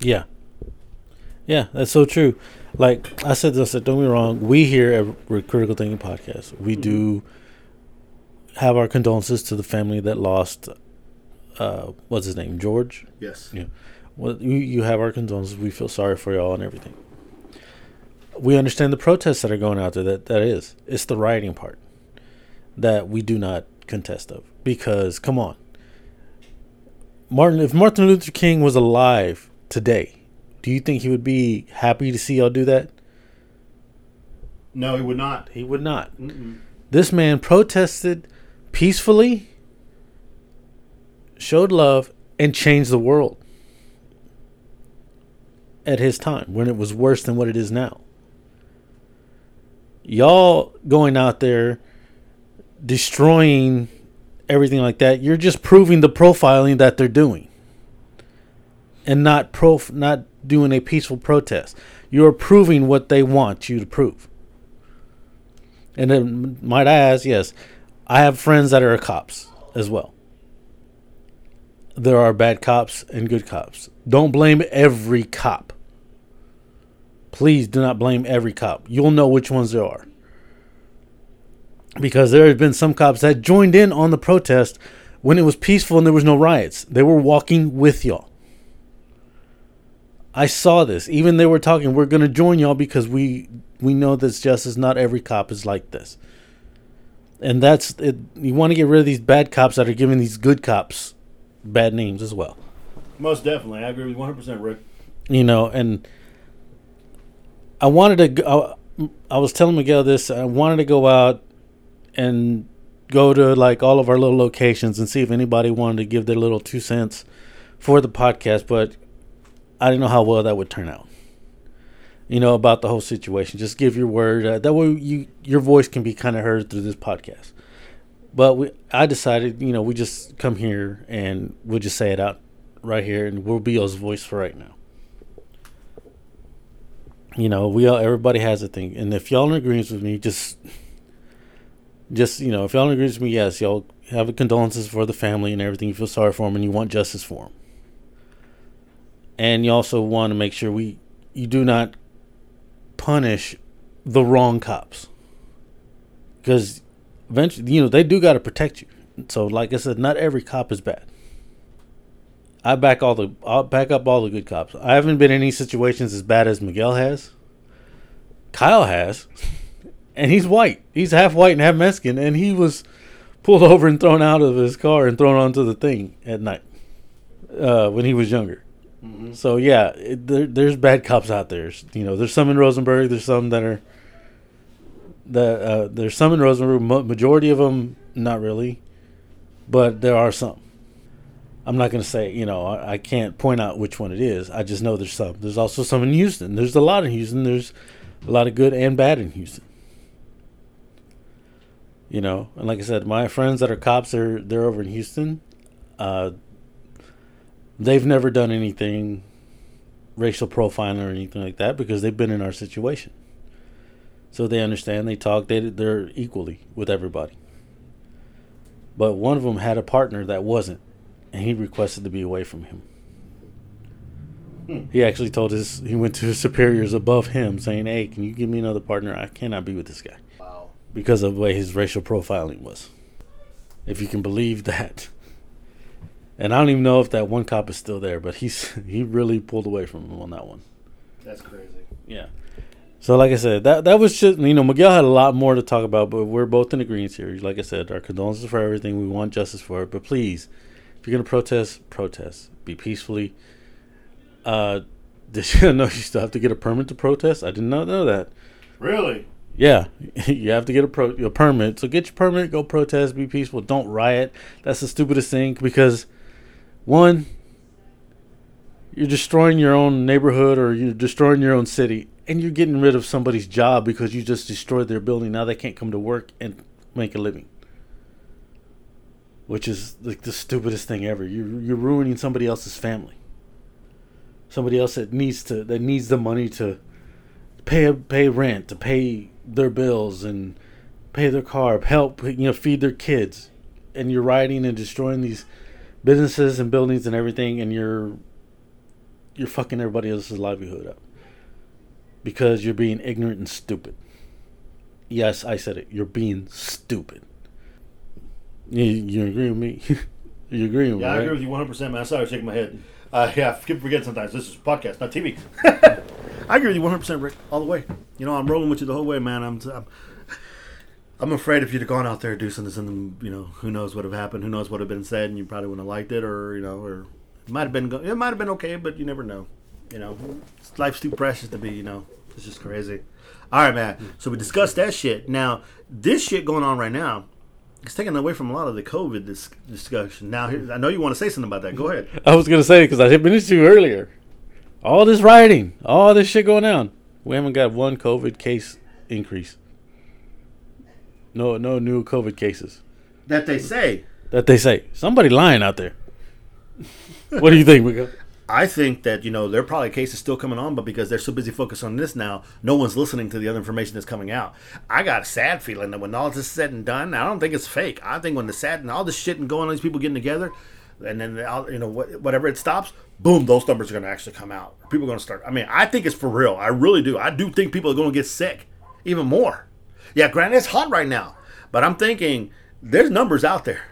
Yeah. Yeah, that's so true. Like I said, I said, don't be wrong. We here at Critical Thinking Podcast, we do have our condolences to the family that lost. Uh, what's his name? George. Yes. Yeah. Well, you you have our condolences. We feel sorry for y'all and everything. We understand the protests that are going out there. That that is, it's the rioting part that we do not contest of because come on, Martin. If Martin Luther King was alive today, do you think he would be happy to see y'all do that? No, he would not. He would not. This man protested peacefully, showed love, and changed the world. at his time when it was worse than what it is now. Y'all going out there destroying everything like that, you're just proving the profiling that they're doing. And not prof not doing a peaceful protest. You're proving what they want you to prove. And then might I ask, yes, I have friends that are cops as well. There are bad cops and good cops. Don't blame every cop. Please do not blame every cop. You'll know which ones there are. Because there have been some cops that joined in on the protest when it was peaceful and there was no riots. They were walking with y'all. I saw this. Even they were talking, we're going to join y'all because we we know that justice. Not every cop is like this, and that's it. You want to get rid of these bad cops that are giving these good cops bad names as well. Most definitely, I agree with one hundred percent, Rick. You know, and I wanted to. Go, I was telling Miguel this. I wanted to go out and go to like all of our little locations and see if anybody wanted to give their little two cents for the podcast, but I didn't know how well that would turn out. You know about the whole situation. Just give your word. Uh, that way, you your voice can be kind of heard through this podcast. But we, I decided, you know, we just come here and we'll just say it out right here, and we'll be y'all's voice for right now. You know, we all everybody has a thing, and if y'all agreement with me, just, just you know, if y'all agreement with me, yes, y'all have a condolences for the family and everything. You feel sorry for them, and you want justice for them and you also want to make sure we you do not punish the wrong cops because eventually you know they do got to protect you so like i said not every cop is bad i back all the i'll back up all the good cops i haven't been in any situations as bad as miguel has kyle has and he's white he's half white and half mexican and he was pulled over and thrown out of his car and thrown onto the thing at night uh, when he was younger Mm-hmm. So yeah, it, there, there's bad cops out there. You know, there's some in Rosenberg. There's some that are that uh, there's some in Rosenberg. Majority of them, not really, but there are some. I'm not going to say, you know, I, I, can't point out which one it is. I just know there's some. There's also some in Houston. There's a lot in Houston. There's a lot of good and bad in Houston. You know, and like I said, my friends that are cops, they're they're over in Houston. Uh, they've never done anything racial profiling or anything like that because they've been in our situation. So they understand, they talk, they, they're equally with everybody. But one of them had a partner that wasn't, and he requested to be away from him. Hmm. He actually told his, he went to his superiors above him saying, Hey, can you give me another partner? I cannot be with this guy. Wow. Because of the way his racial profiling was. If you can believe that. And I don't even know if that one cop is still there, but he's he really pulled away from him on that one. That's crazy. Yeah. So like I said, that that was just you know Miguel had a lot more to talk about, but we're both in agreement here. Like I said, our condolences for everything. We want justice for it, but please, if you're gonna protest, protest. Be peacefully. Uh, did you know you still have to get a permit to protest? I did not know that. Really? Yeah, you have to get a, pro, a permit. So get your permit, go protest, be peaceful, don't riot. That's the stupidest thing because one, you're destroying your own neighborhood or you're destroying your own city and you're getting rid of somebody's job because you just destroyed their building. Now they can't come to work and make a living. Which is like the stupidest thing ever. You're you're ruining somebody else's family. Somebody else that needs to that needs the money to pay pay rent, to pay their bills and pay their car, help you know feed their kids. And you're rioting and destroying these businesses and buildings and everything, and you're you're fucking everybody else's livelihood up because you're being ignorant and stupid. Yes, I said it. You're being stupid. You, you agree with me? you agree with yeah, me? Yeah, I agree with you 100, percent man. Sorry, I was shaking my head. Uh, yeah, I forget sometimes. This is podcast, not TV. I agree with you 100, percent Rick, all the way. You know, I'm rolling with you the whole way, man. I'm, I'm I'm afraid if you'd have gone out there do something, something, you know, who knows what would have happened, who knows what would have been said, and you probably wouldn't have liked it, or you know, or it might have been, it might have been okay, but you never know. You know, life's too precious to be, you know, it's just crazy. All right, man. Mm. So we discussed that shit. Now, this shit going on right now, it's taken away from a lot of the COVID dis- discussion. Now, I know you want to say something about that. Go ahead. I was gonna say because I finished you earlier. All this rioting, all this shit going on. We haven't got one COVID case increase. No, no new COVID cases That they say. that they say. Somebody lying out there. what do you think, Miguel? I think that you know there are probably cases still coming on, but because they're so busy focused on this now, no one's listening to the other information that's coming out. I got a sad feeling that when all this is said and done, I don't think it's fake. I think when the sad and all this shit and going on, these people getting together, and then you know whatever it stops, boom, those numbers are going to actually come out. People are going to start. I mean, I think it's for real. I really do. I do think people are going to get sick even more. Yeah, granted, it's hot right now, but I'm thinking there's numbers out there.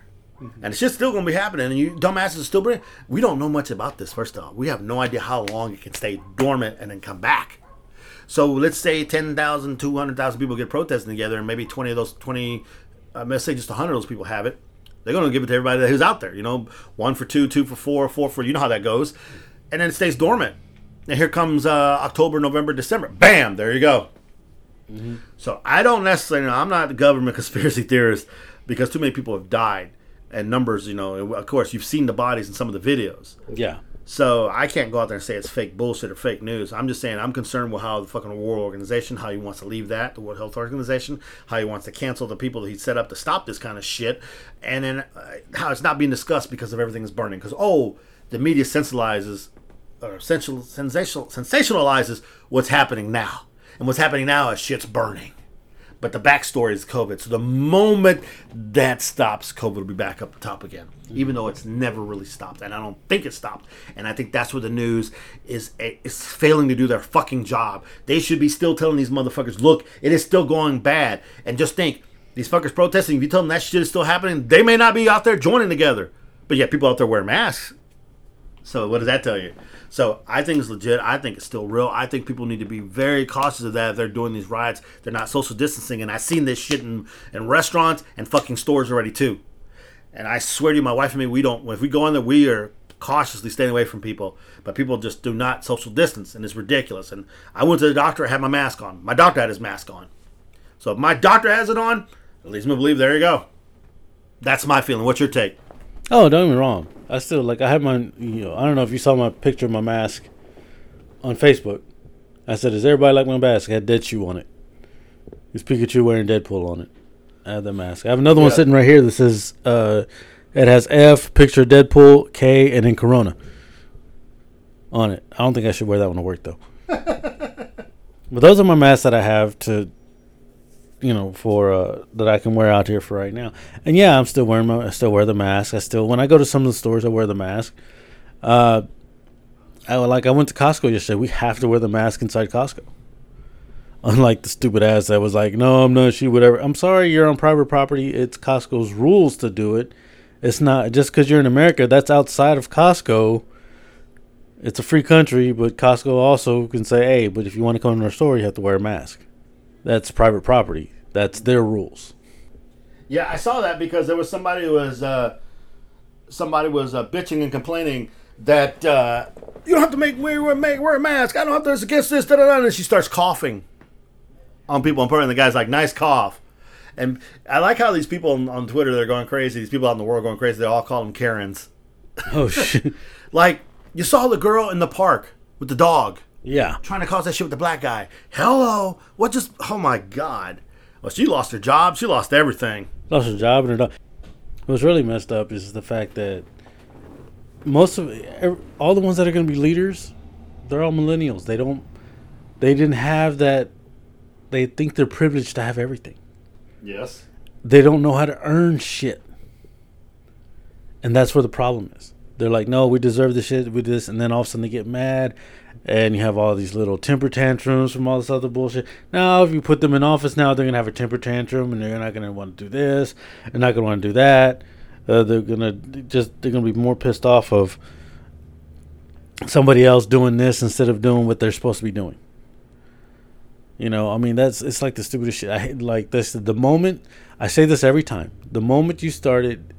And it's just still going to be happening. And you dumbasses are still bringing. We don't know much about this, first off. We have no idea how long it can stay dormant and then come back. So let's say 10,000, 200,000 people get protesting together, and maybe 20 of those 20, uh, let's say just 100 of those people have it. They're going to give it to everybody who's out there. You know, one for two, two for four, four for, you know how that goes. And then it stays dormant. And here comes uh, October, November, December. Bam, there you go. So I don't necessarily know. I'm not a government conspiracy theorist because too many people have died. And numbers, you know, of course, you've seen the bodies in some of the videos. Yeah. So I can't go out there and say it's fake bullshit or fake news. I'm just saying I'm concerned with how the fucking World Organization, how he wants to leave that, the World Health Organization, how he wants to cancel the people that he set up to stop this kind of shit, and then uh, how it's not being discussed because of everything is burning. Because oh, the media sensationalizes or sensational, sensational, sensationalizes what's happening now, and what's happening now is shit's burning. But the backstory is COVID. So the moment that stops, COVID will be back up the top again, even though it's never really stopped. And I don't think it stopped. And I think that's where the news is is failing to do their fucking job. They should be still telling these motherfuckers, look, it is still going bad. And just think, these fuckers protesting, if you tell them that shit is still happening, they may not be out there joining together. But yet people out there wear masks. So what does that tell you? So I think it's legit. I think it's still real. I think people need to be very cautious of that if they're doing these riots. They're not social distancing, and I've seen this shit in, in restaurants and fucking stores already too. And I swear to you, my wife and me, we don't. If we go in there, we are cautiously staying away from people. But people just do not social distance, and it's ridiculous. And I went to the doctor. I had my mask on. My doctor had his mask on. So if my doctor has it on, at least me to believe. There you go. That's my feeling. What's your take? Oh, don't get me wrong. I still like I had my you know I don't know if you saw my picture of my mask on Facebook. I said, "Does everybody like my mask?" I had Dead Shoe on it. It's Pikachu wearing Deadpool on it. I have the mask. I have another one sitting right here that says uh, it has F picture Deadpool K and then Corona on it. I don't think I should wear that one to work though. but those are my masks that I have to you know, for uh, that I can wear out here for right now. And yeah, I'm still wearing my, I still wear the mask. I still, when I go to some of the stores, I wear the mask. Uh, I like I went to Costco yesterday. We have to wear the mask inside Costco. Unlike the stupid ass that was like, "No, I'm not. She whatever." I'm sorry, you're on private property. It's Costco's rules to do it. It's not just because you're in America. That's outside of Costco. It's a free country, but Costco also can say, "Hey, but if you want to come to our store, you have to wear a mask." That's private property. That's their rules. Yeah, I saw that because there was somebody who was uh, somebody was uh, bitching and complaining that uh, you don't have to make wear make, wear a mask. I don't have to it's against this. Da, da, da. And she starts coughing on people. And the guy's like, "Nice cough." And I like how these people on, on Twitter they're going crazy. These people out in the world going crazy. They all call them Karens. Oh shit! Like you saw the girl in the park with the dog yeah, trying to cause that shit with the black guy. Hello, what just? Oh my god. Well, she lost her job. She lost everything. lost her job and her dog. What's really messed up is the fact that most of all the ones that are going to be leaders, they're all millennials. They don't, they didn't have that. They think they're privileged to have everything. Yes. They don't know how to earn shit, and that's where the problem is. They're like, no, we deserve this shit, we do this, and then all of a sudden they get mad, and you have all these little temper tantrums from all this other bullshit. Now, if you put them in office now, they're gonna have a temper tantrum, and they're not gonna want to do this, they're not gonna want to do that. Uh, they're gonna just they're gonna be more pissed off of somebody else doing this instead of doing what they're supposed to be doing. You know, I mean, that's it's like the stupidest shit. I like this. The moment I say this every time, the moment you started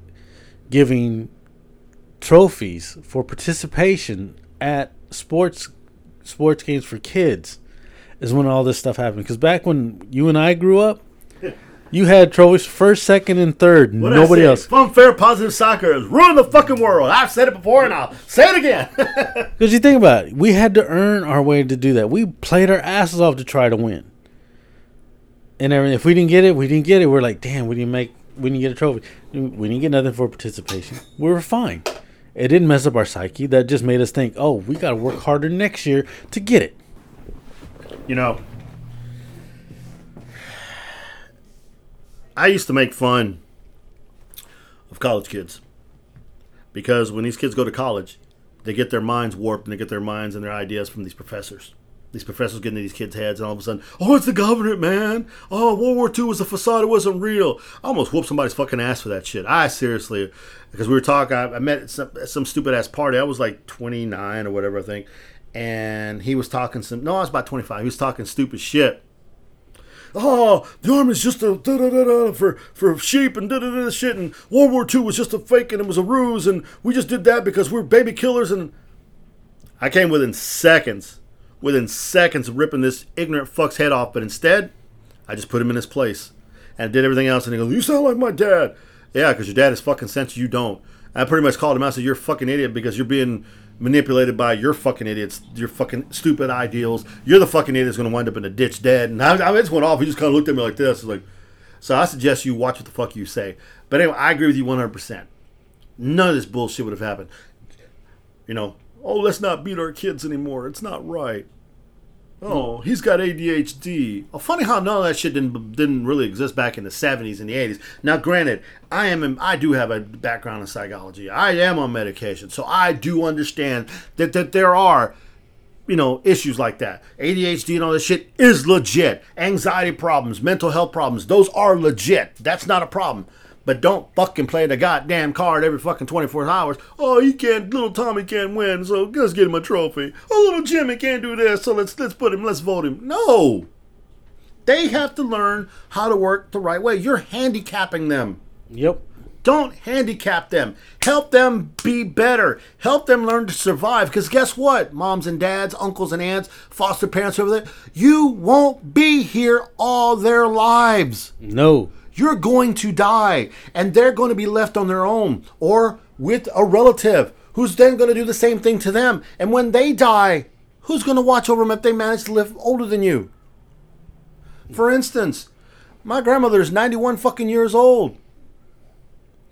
giving trophies for participation at sports sports games for kids is when all this stuff happened. Because back when you and I grew up, You had trophies first, second, and third. What Nobody say? else. Fun, fair, positive soccer has ruined the fucking world. I've said it before and I'll say it again. Because you think about it, we had to earn our way to do that. We played our asses off to try to win. And. If we didn't get it, we didn't get it. We're like, damn, we didn't make, we didn't get a trophy. We didn't get nothing for participation. We were fine. It didn't mess up our psyche. That just made us think, oh, we got to work harder next year to get it. you know, I used to make fun of college kids because when these kids go to college, they get their minds warped and they get their minds and their ideas from these professors. These professors get into these kids' heads, and all of a sudden, oh, it's the government, man. Oh, World War II was a facade; it wasn't real. I almost whooped somebody's fucking ass for that shit. I seriously, because we were talking. I, I met some, some stupid ass party. I was like 29 or whatever, I think, and he was talking some. No, I was about 25. He was talking stupid shit oh, the army's just a da da da da for for sheep and da da da shit, and World War II was just a fake and it was a ruse, and we just did that because we're baby killers. And I came within seconds, within seconds of ripping this ignorant fuck's head off, but instead, I just put him in his place and did everything else. And he goes, "You sound like my dad." Yeah, because your dad is fucking sense. You don't. I pretty much called him out. and said, "You're a fucking idiot because you're being." manipulated by your fucking idiots, your fucking stupid ideals. You're the fucking idiot that's going to wind up in a ditch dead. And I, I just went off. He just kind of looked at me like this. Like, so I suggest you watch what the fuck you say. But anyway, I agree with you 100%. None of this bullshit would have happened. You know, oh, let's not beat our kids anymore. It's not right. Oh, he's got ADHD. Oh, funny how none of that shit didn't didn't really exist back in the seventies and the eighties. Now, granted, I am I do have a background in psychology. I am on medication, so I do understand that that there are, you know, issues like that. ADHD and all this shit is legit. Anxiety problems, mental health problems, those are legit. That's not a problem. But don't fucking play the goddamn card every fucking 24 hours. Oh, he can't, little Tommy can't win, so let's get him a trophy. Oh, little Jimmy can't do this, so let's let's put him, let's vote him. No. They have to learn how to work the right way. You're handicapping them. Yep. Don't handicap them. Help them be better. Help them learn to survive. Because guess what, moms and dads, uncles and aunts, foster parents over there, you won't be here all their lives No. You're going to die and they're going to be left on their own or with a relative who's then going to do the same thing to them. And when they die who's going to watch over them if they manage to live older than you? For instance my grandmother is 91 fucking years old.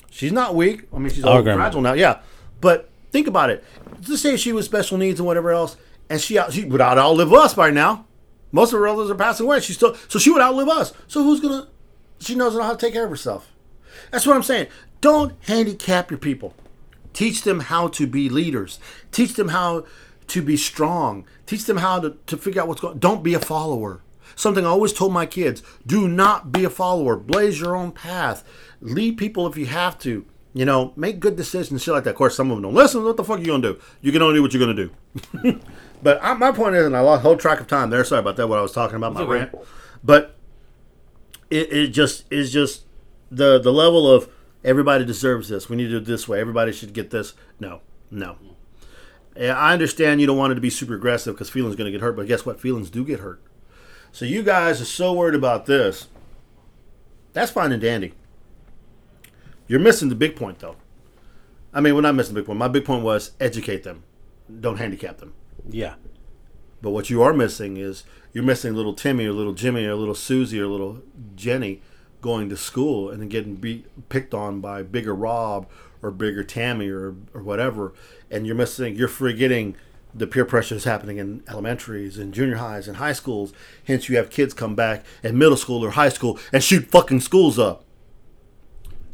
She's not weak. I mean she's grandmother. fragile now yeah. But think about it. Let's say she was special needs and whatever else and she, out- she would outlive us by now. Most of her relatives are passing away. She still so she would outlive us. So who's gonna she knows how to take care of herself. That's what I'm saying. Don't handicap your people. Teach them how to be leaders. Teach them how to be strong. Teach them how to, to figure out what's going Don't be a follower. Something I always told my kids do not be a follower. Blaze your own path. Lead people if you have to. You know, make good decisions, shit like that. Of course, some of them don't listen. What the fuck are you going to do? You can only do what you're going to do. but I, my point is, and I lost whole track of time there. Sorry about that, what I was talking about, my okay. rant. But it, it just is just the the level of everybody deserves this. We need to do it this way. Everybody should get this. No, no. Yeah, I understand you don't want it to be super aggressive because feelings going to get hurt, but guess what? Feelings do get hurt. So you guys are so worried about this. That's fine and dandy. You're missing the big point, though. I mean, we're not missing the big point. My big point was educate them, don't handicap them. Yeah. But what you are missing is you're missing little Timmy or little Jimmy or little Susie or little Jenny going to school and then getting beat picked on by bigger Rob or bigger Tammy or or whatever. And you're missing you're forgetting the peer pressure is happening in elementaries and junior highs and high schools. Hence you have kids come back in middle school or high school and shoot fucking schools up.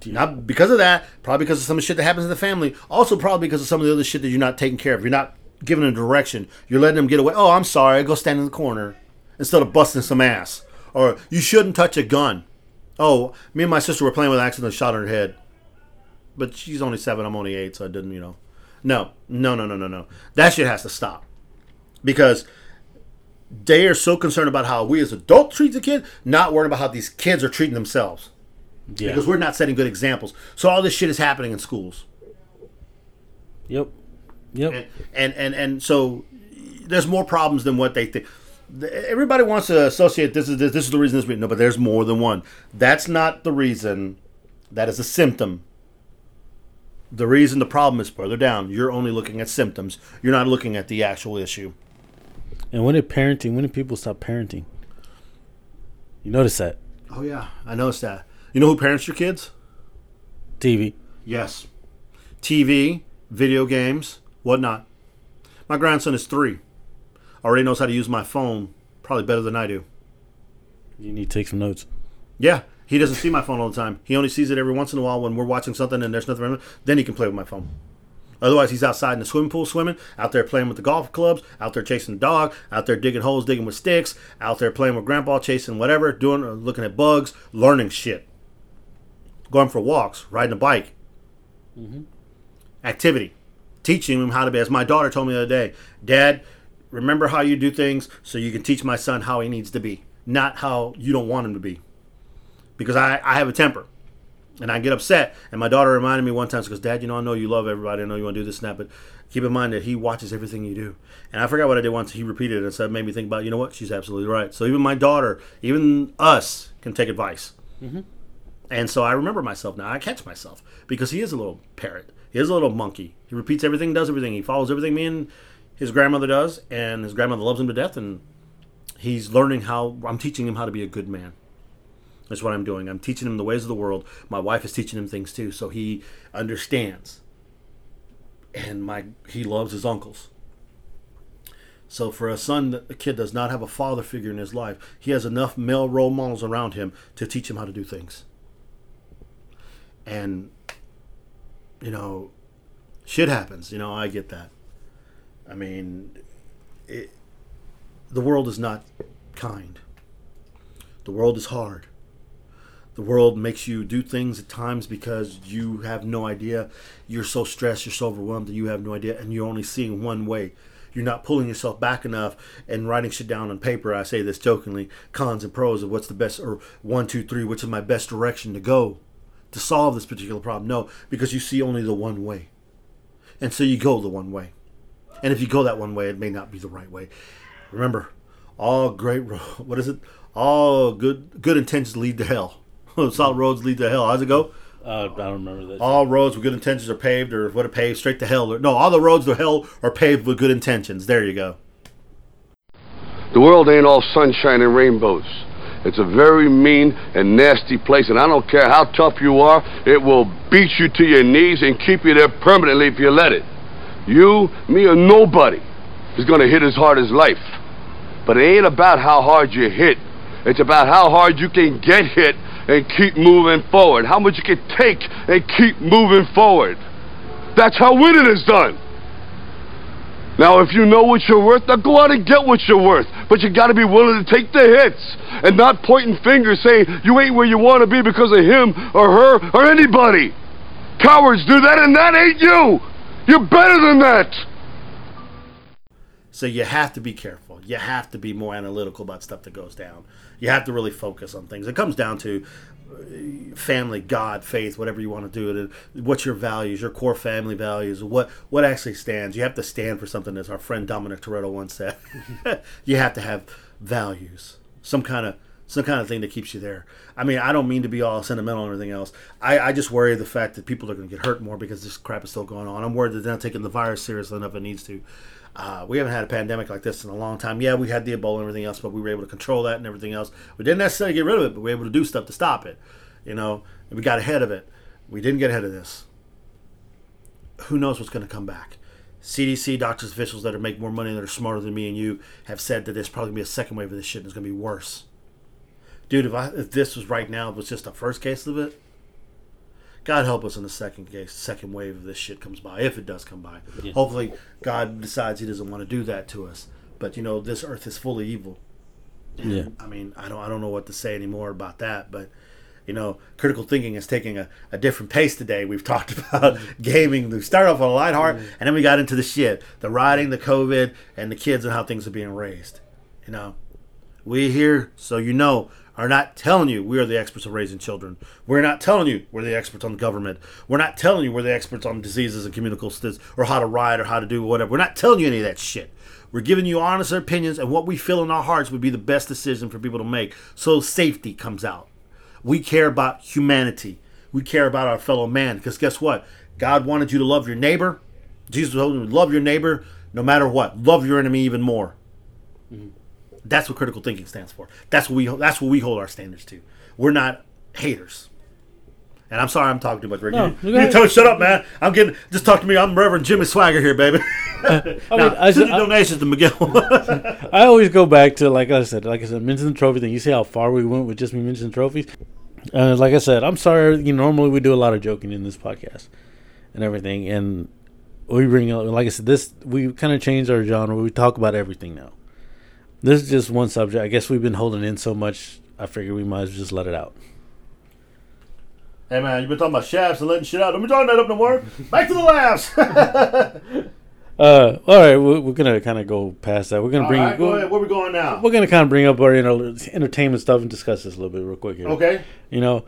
Not because of that, probably because of some of the shit that happens in the family. Also, probably because of some of the other shit that you're not taking care of. You're not giving them direction. You're letting them get away. Oh, I'm sorry. Go stand in the corner instead of busting some ass. Or you shouldn't touch a gun. Oh, me and my sister were playing with an accident, shot her in her head. But she's only seven. I'm only eight, so I didn't, you know. No, no, no, no, no, no. That shit has to stop because they are so concerned about how we as adults treat the kid, not worried about how these kids are treating themselves Yeah. because we're not setting good examples. So all this shit is happening in schools, Yep. Yep. and and and, and so there's more problems than what they think. Everybody wants to associate this is this, this is the reason this reason. No, but there's more than one. That's not the reason. That is a symptom. The reason the problem is further down. You're only looking at symptoms. You're not looking at the actual issue. And when did parenting? When did people stop parenting? You notice that Oh yeah, I noticed that. You know who parents your kids? TV. Yes. TV, video games, whatnot. My grandson is three. Already knows how to use my phone probably better than I do. You need to take some notes. Yeah, he doesn't see my phone all the time. He only sees it every once in a while when we're watching something and there's nothing. around. Then he can play with my phone. Otherwise, he's outside in the swimming pool swimming, out there playing with the golf clubs, out there chasing the dog, out there digging holes, digging with sticks, out there playing with grandpa, chasing whatever, doing, uh, looking at bugs, learning shit, going for walks, riding a bike, activity, teaching him how to be. As my daughter told me the other day, Dad, remember how you do things so you can teach my son how he needs to be, not how you don't want him to be because I, I have a temper and I get upset. And my daughter reminded me one time, she goes, Dad, you know, I know you love everybody. I know you want to do this and that, but keep in mind that he watches everything you do. And I forgot what I did once. He repeated it and so it made me think about, you know what? She's absolutely right. So even my daughter, even us, can take advice. Mm-hmm. And so I remember myself now. I catch myself because he is a little parrot. He is a little monkey. He repeats everything, does everything. He follows everything me and his grandmother does. And his grandmother loves him to death. And he's learning how, I'm teaching him how to be a good man. That's what I'm doing. I'm teaching him the ways of the world. My wife is teaching him things too, so he understands. And my he loves his uncles. So for a son a kid does not have a father figure in his life, he has enough male role models around him to teach him how to do things. And you know, shit happens. You know, I get that. I mean, it, the world is not kind. The world is hard. The world makes you do things at times because you have no idea. You're so stressed, you're so overwhelmed that you have no idea, and you're only seeing one way. You're not pulling yourself back enough and writing shit down on paper. I say this jokingly cons and pros of what's the best, or one, two, three, which is my best direction to go to solve this particular problem. No, because you see only the one way. And so you go the one way. And if you go that one way, it may not be the right way. Remember, all great ro- what is it? All good good intentions lead to hell. Solid roads lead to hell. How's it go? Uh, I don't remember that. All roads with good intentions are paved, or what are paved straight to hell. Or, no, all the roads to hell are paved with good intentions. There you go. The world ain't all sunshine and rainbows. It's a very mean and nasty place, and I don't care how tough you are, it will beat you to your knees and keep you there permanently if you let it. You, me, or nobody is gonna hit as hard as life. But it ain't about how hard you hit. It's about how hard you can get hit and keep moving forward. How much you can take and keep moving forward. That's how winning is done. Now, if you know what you're worth, now go out and get what you're worth. But you got to be willing to take the hits and not pointing fingers saying you ain't where you want to be because of him or her or anybody. Cowards do that, and that ain't you. You're better than that. So you have to be careful. You have to be more analytical about stuff that goes down. You have to really focus on things. It comes down to uh, family, God, faith, whatever you want to do. It. What's your values, your core family values? What what actually stands? You have to stand for something, as our friend Dominic Toretto once said. you have to have values, some kind of some kind of thing that keeps you there. I mean, I don't mean to be all sentimental and everything else. I, I just worry the fact that people are going to get hurt more because this crap is still going on. I'm worried that they're not taking the virus seriously enough it needs to. Uh, we haven't had a pandemic like this in a long time. Yeah, we had the Ebola and everything else, but we were able to control that and everything else. We didn't necessarily get rid of it, but we were able to do stuff to stop it. You know, we got ahead of it. We didn't get ahead of this. Who knows what's going to come back? CDC, doctors, officials that are make more money that are smarter than me and you have said that there's probably going to be a second wave of this shit and it's going to be worse. Dude, if, I, if this was right now, it was just the first case of it, God help us in the second case, second wave of this shit comes by, if it does come by. Yeah. Hopefully, God decides He doesn't want to do that to us. But you know, this earth is full of evil. Yeah. I mean, I don't, I don't know what to say anymore about that. But you know, critical thinking is taking a, a different pace today. We've talked about gaming. We started off on a light heart, and then we got into the shit, the riding, the COVID, and the kids and how things are being raised. You know, we here, so you know, are not telling you we are the experts of raising children. We're not telling you we're the experts on government. We're not telling you we're the experts on diseases and communicable diseases or how to ride or how to do whatever. We're not telling you any of that shit. We're giving you honest opinions, and what we feel in our hearts would be the best decision for people to make. So safety comes out. We care about humanity. We care about our fellow man. Because guess what? God wanted you to love your neighbor. Jesus told you love your neighbor no matter what. Love your enemy even more. Mm-hmm. That's what critical thinking stands for. That's what we that's what we hold our standards to. We're not haters. And I'm sorry I'm talking too much, Rick. No, you, you tell shut up, man. I'm getting just talk to me. I'm Reverend Jimmy Swaggart here, baby. now, mean, I send your donations to Miguel. I always go back to like I said, like I said, mention the trophy thing. You see how far we went with just me mentioning trophies. Uh, like I said, I'm sorry. You know, normally we do a lot of joking in this podcast and everything, and we bring up, like I said, this we kind of changed our genre. We talk about everything now. This is just one subject. I guess we've been holding in so much. I figured we might as well just let it out. hey, man, you've been talking about shafts and letting shit out. Don't be talking that up no more. Back to the laughs. Uh, all right, we're, we're gonna kind of go past that. We're gonna All bring. right, go ahead. Where we going now? We're gonna kind of bring up our you know, entertainment stuff and discuss this a little bit real quick here. Okay. You know,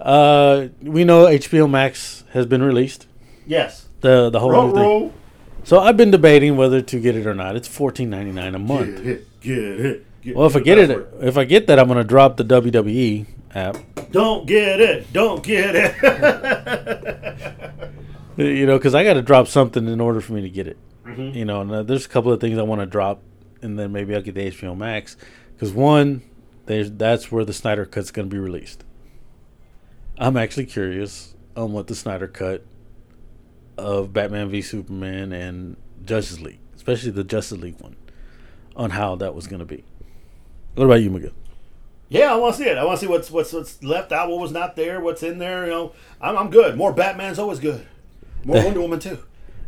uh, we know HBO Max has been released. Yes. The the whole Roll, thing. roll. So I've been debating whether to get it or not. It's fourteen ninety nine a month. It. Get it. Get Well, if I get it, if I get that, I'm gonna drop the WWE app. Don't get it. Don't get it. You know, because I got to drop something in order for me to get it. Mhm. You know, and uh, there's a couple of things I want to drop, and then maybe I'll get the HBO Max. Because one, there's that's where the Snyder Cut's gonna be released. I'm actually curious on what the Snyder Cut of Batman v Superman and Justice League, especially the Justice League one, on how that was gonna be. What about you, Miguel? Yeah, I want to see it. I want to see what's what's what's left out, what was not there, what's in there. You know, I'm, I'm good. More Batman's always good. More That- Wonder Woman too.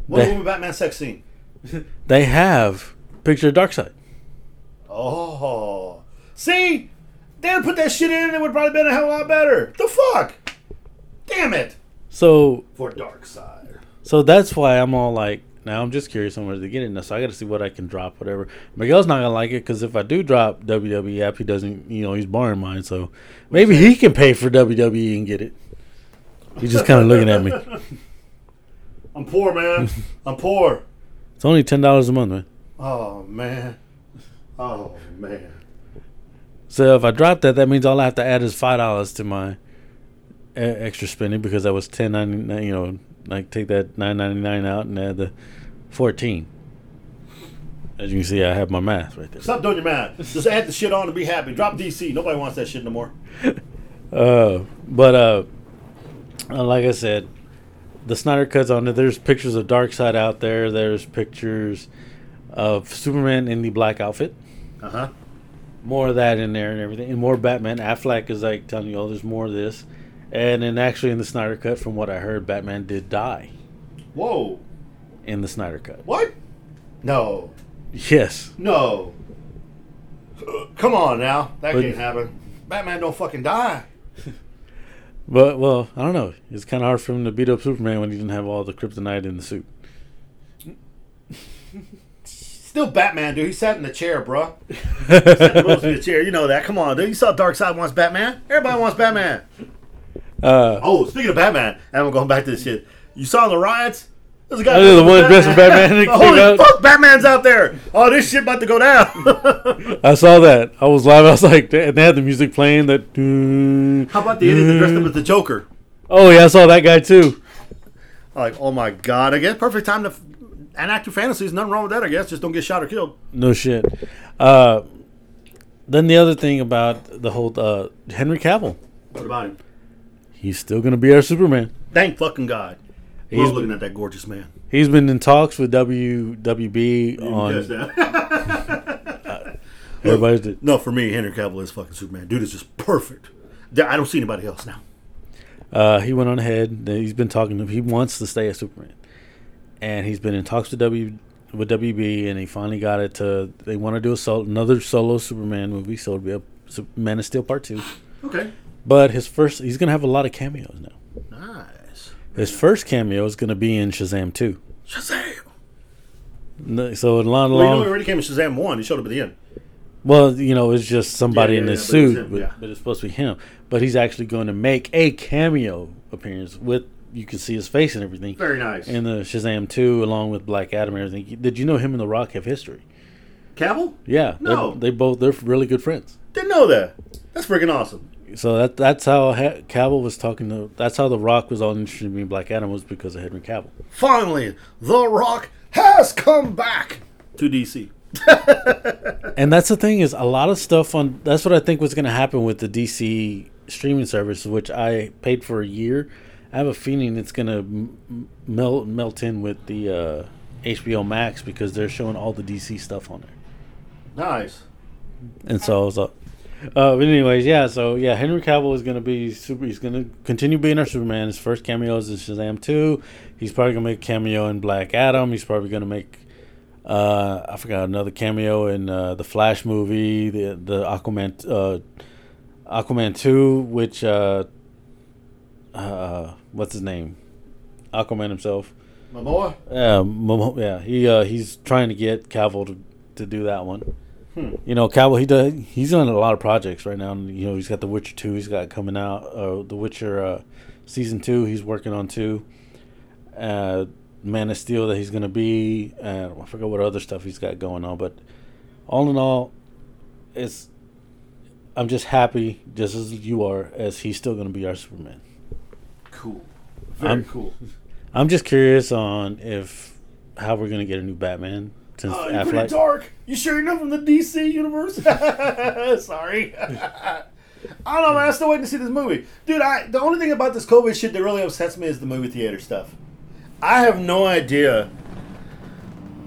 Wonder that- Woman Batman sex scene. They have picture of Darkseid. Oh, see, they would put that shit in. And it would probably been a hell of a lot better. The fuck? Damn it. So For Darkseid. So that's why I'm all like, now I'm just curious on where to get it. Now, so I got to see what I can drop, whatever. Miguel's not gonna like it because if I do drop WWE app, he doesn't, you know, he's borrowing mine. So maybe he can pay for WWE and get it. He's just kind of looking at me. I'm poor, man. I'm poor. It's only ten dollars a month, man. Oh man. Oh man. So if I drop that, that means all I have to add is five dollars to my extra spending because that was ten ninety nine. You know, like take that nine ninety nine out and add the fourteen. As you can see, I have my math right there. Stop doing your math. Just add the shit on and be happy. Drop DC. Nobody wants that shit no more. Uh, but uh, uh, like I said, the Snyder cuts on it. There's pictures of Darkseid out there. There's pictures of Superman in the black outfit. Uh huh. More of that in there and everything, and more Batman. Affleck is like telling you, oh, there's more of this. And then actually in the Snyder cut, from what I heard, Batman did die Whoa. in the Snyder cut. What? No. Yes. No. Come on now. That But- can't happen. Batman don't fucking die. But well, I don't know. It's kind of hard for him to beat up Superman when he didn't have all the kryptonite in the suit. Still Batman, dude. He sat in the chair, bro. Sat in the most of the chair. You know that. Come on, dude. You saw Darkseid wants Batman. Everybody wants Batman. Uh, Oh, speaking of Batman, and I'm going back to this shit. You saw the riots? There's a guy. Oh, yeah, the one dressed as Batman came Holy out. fuck, Batman's out there. Oh, this shit about to go down. I saw that. I was live. I was like, and they had the music playing. That. How about the idiot that dressed up as the Joker? Oh yeah, I saw that guy too. Like, oh my god! I guess perfect time to f- enact your fantasies. Nothing wrong with that. I guess just don't get shot or killed. No shit. Uh, then the other thing about the whole uh, Henry Cavill, What about him? He's still gonna be our Superman. Thank fucking God. He's He's looking at that gorgeous man. He's been in talks with WWB You on catch that? everybody's. no, for me, Henry Cavill is fucking Superman. Dude is just perfect. I don't see anybody else now. Uh, he went on ahead. He's been talking to. He wants to stay as Superman, and he's been in talks with W with WB, and he finally got it to. They want to do a sol- another solo Superman movie, so it'll be a Man of Steel Part Two. Okay. But his first, he's gonna have a lot of cameos now. Nice. His first cameo is gonna be in Shazam Two. Shazam. No- So in long, Well, you know, he already came in Shazam 1. He showed up at the end. well, you know, it's just somebody Yeah, in yeah, this yeah, but it suit, him, but, yeah. but it's supposed to be him. But he's actually going to make a cameo appearance with you can see his face and everything Very nice. in the Shazam two, along with Black Adam and everything. Did you know him and The Rock have history? Cavill? Yeah, No. they both they're really good friends. Didn't know that. That's freaking awesome. So that that's how ha- Cavill was talking to. That's how The Rock was all interested in being Black Adam was because of Henry Cavill. Finally, The Rock has come back to DC. And that's the thing is a lot of stuff on. That's what I think was going to happen with the DC streaming service, which I paid for a year. I have a feeling it's going to melt melt in with the uh, HBO Max because they're showing all the DC stuff on there. Nice. And so I was like, uh, but anyways, yeah. So yeah, Henry Cavill is gonna be super. He's gonna continue being our Superman. His first cameo is in Shazam two. He's probably gonna make a cameo in Black Adam. He's probably gonna make. Uh, I forgot another cameo in uh, the Flash movie, the the Aquaman, uh, Aquaman two, which uh, uh, what's his name, Aquaman himself. Boy? Yeah, Momo- yeah. He uh, he's trying to get Cavill to, to do that one. You know, Cavill he does he's on a lot of projects right now. You know, he's got The Witcher two. He's got coming out. Uh, The Witcher uh, season two. He's working on two. Uh, Man of Steel that he's gonna be. Uh, I forgot what other stuff he's got going on. But all in all, it's I'm just happy, just as you are, as he's still gonna be our Superman. Cool. Very I'm- cool. I'm just curious on if how we're gonna get a new Batman Oh, you're pretty dark. You sure you're not from the DC universe? Sorry. I don't know, man. I'm still waiting to see this movie, dude. I the only thing about this COVID shit that really upsets me is the movie theater stuff. I have no idea.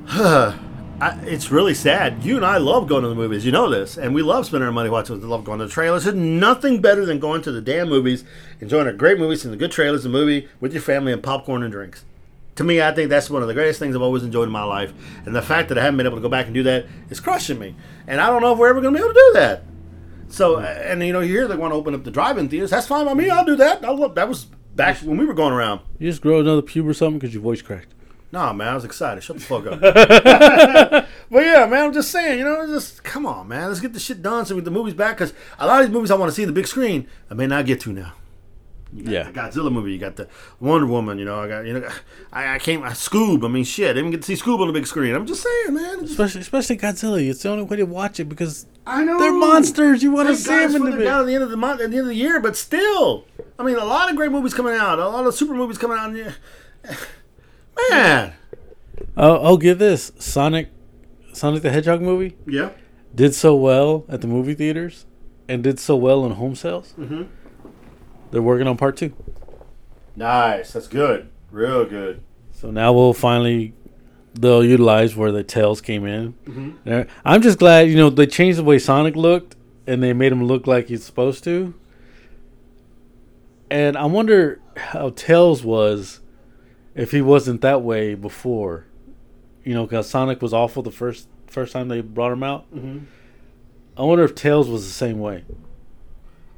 I, it's really sad. You and I love going to the movies. You know this, and we love spending our money watching. We love going to the trailers. There's nothing better than going to the damn movies, enjoying a great movie, seeing the good trailers, the movie with your family, and popcorn and drinks. To me, I think that's one of the greatest things I've always enjoyed in my life, and the fact that I haven't been able to go back and do that is crushing me. And I don't know if we're ever going to be able to do that. So, uh, and you know, you hear they want to open up the drive-in theaters. That's fine by me. I'll do that. I love, that was back when we were going around. You just grow another pube or something because your voice cracked. Nah, man, I was excited. Shut the fuck up. but yeah, man, I'm just saying, you know, just come on, man, let's get the shit done so we get the movies back. Because a lot of these movies I want to see in the big screen, I may not get to now. You got Yeah. the Godzilla movie. You got the Wonder Woman. You know, I got you know, I, I came I, Scoob. I mean, shit, I didn't get to see Scoob on the big screen. I'm just saying, man. just- Especially, especially Godzilla. It's the only way to watch it because I know they're monsters. You want to see them in the down at the end of the month, at the end of the year, but still, I mean, a lot of great movies coming out, a lot of super movies coming out. Yeah. Man, Oh, oh, get this Sonic, Sonic the Hedgehog movie yeah, did so well at the movie theaters, and did so well in home sales. Mm-hmm. They're working on part two, nice. That's good, real good. so now we'll finally they'll utilize where the tails came in. Mm-hmm. I'm just glad you know they changed the way Sonic looked, and they made him look like he's supposed to. And I wonder how Tails was if he wasn't that way before. You know, because Sonic was awful the first first time they brought him out. Mm-hmm. I wonder if Tails was the same way.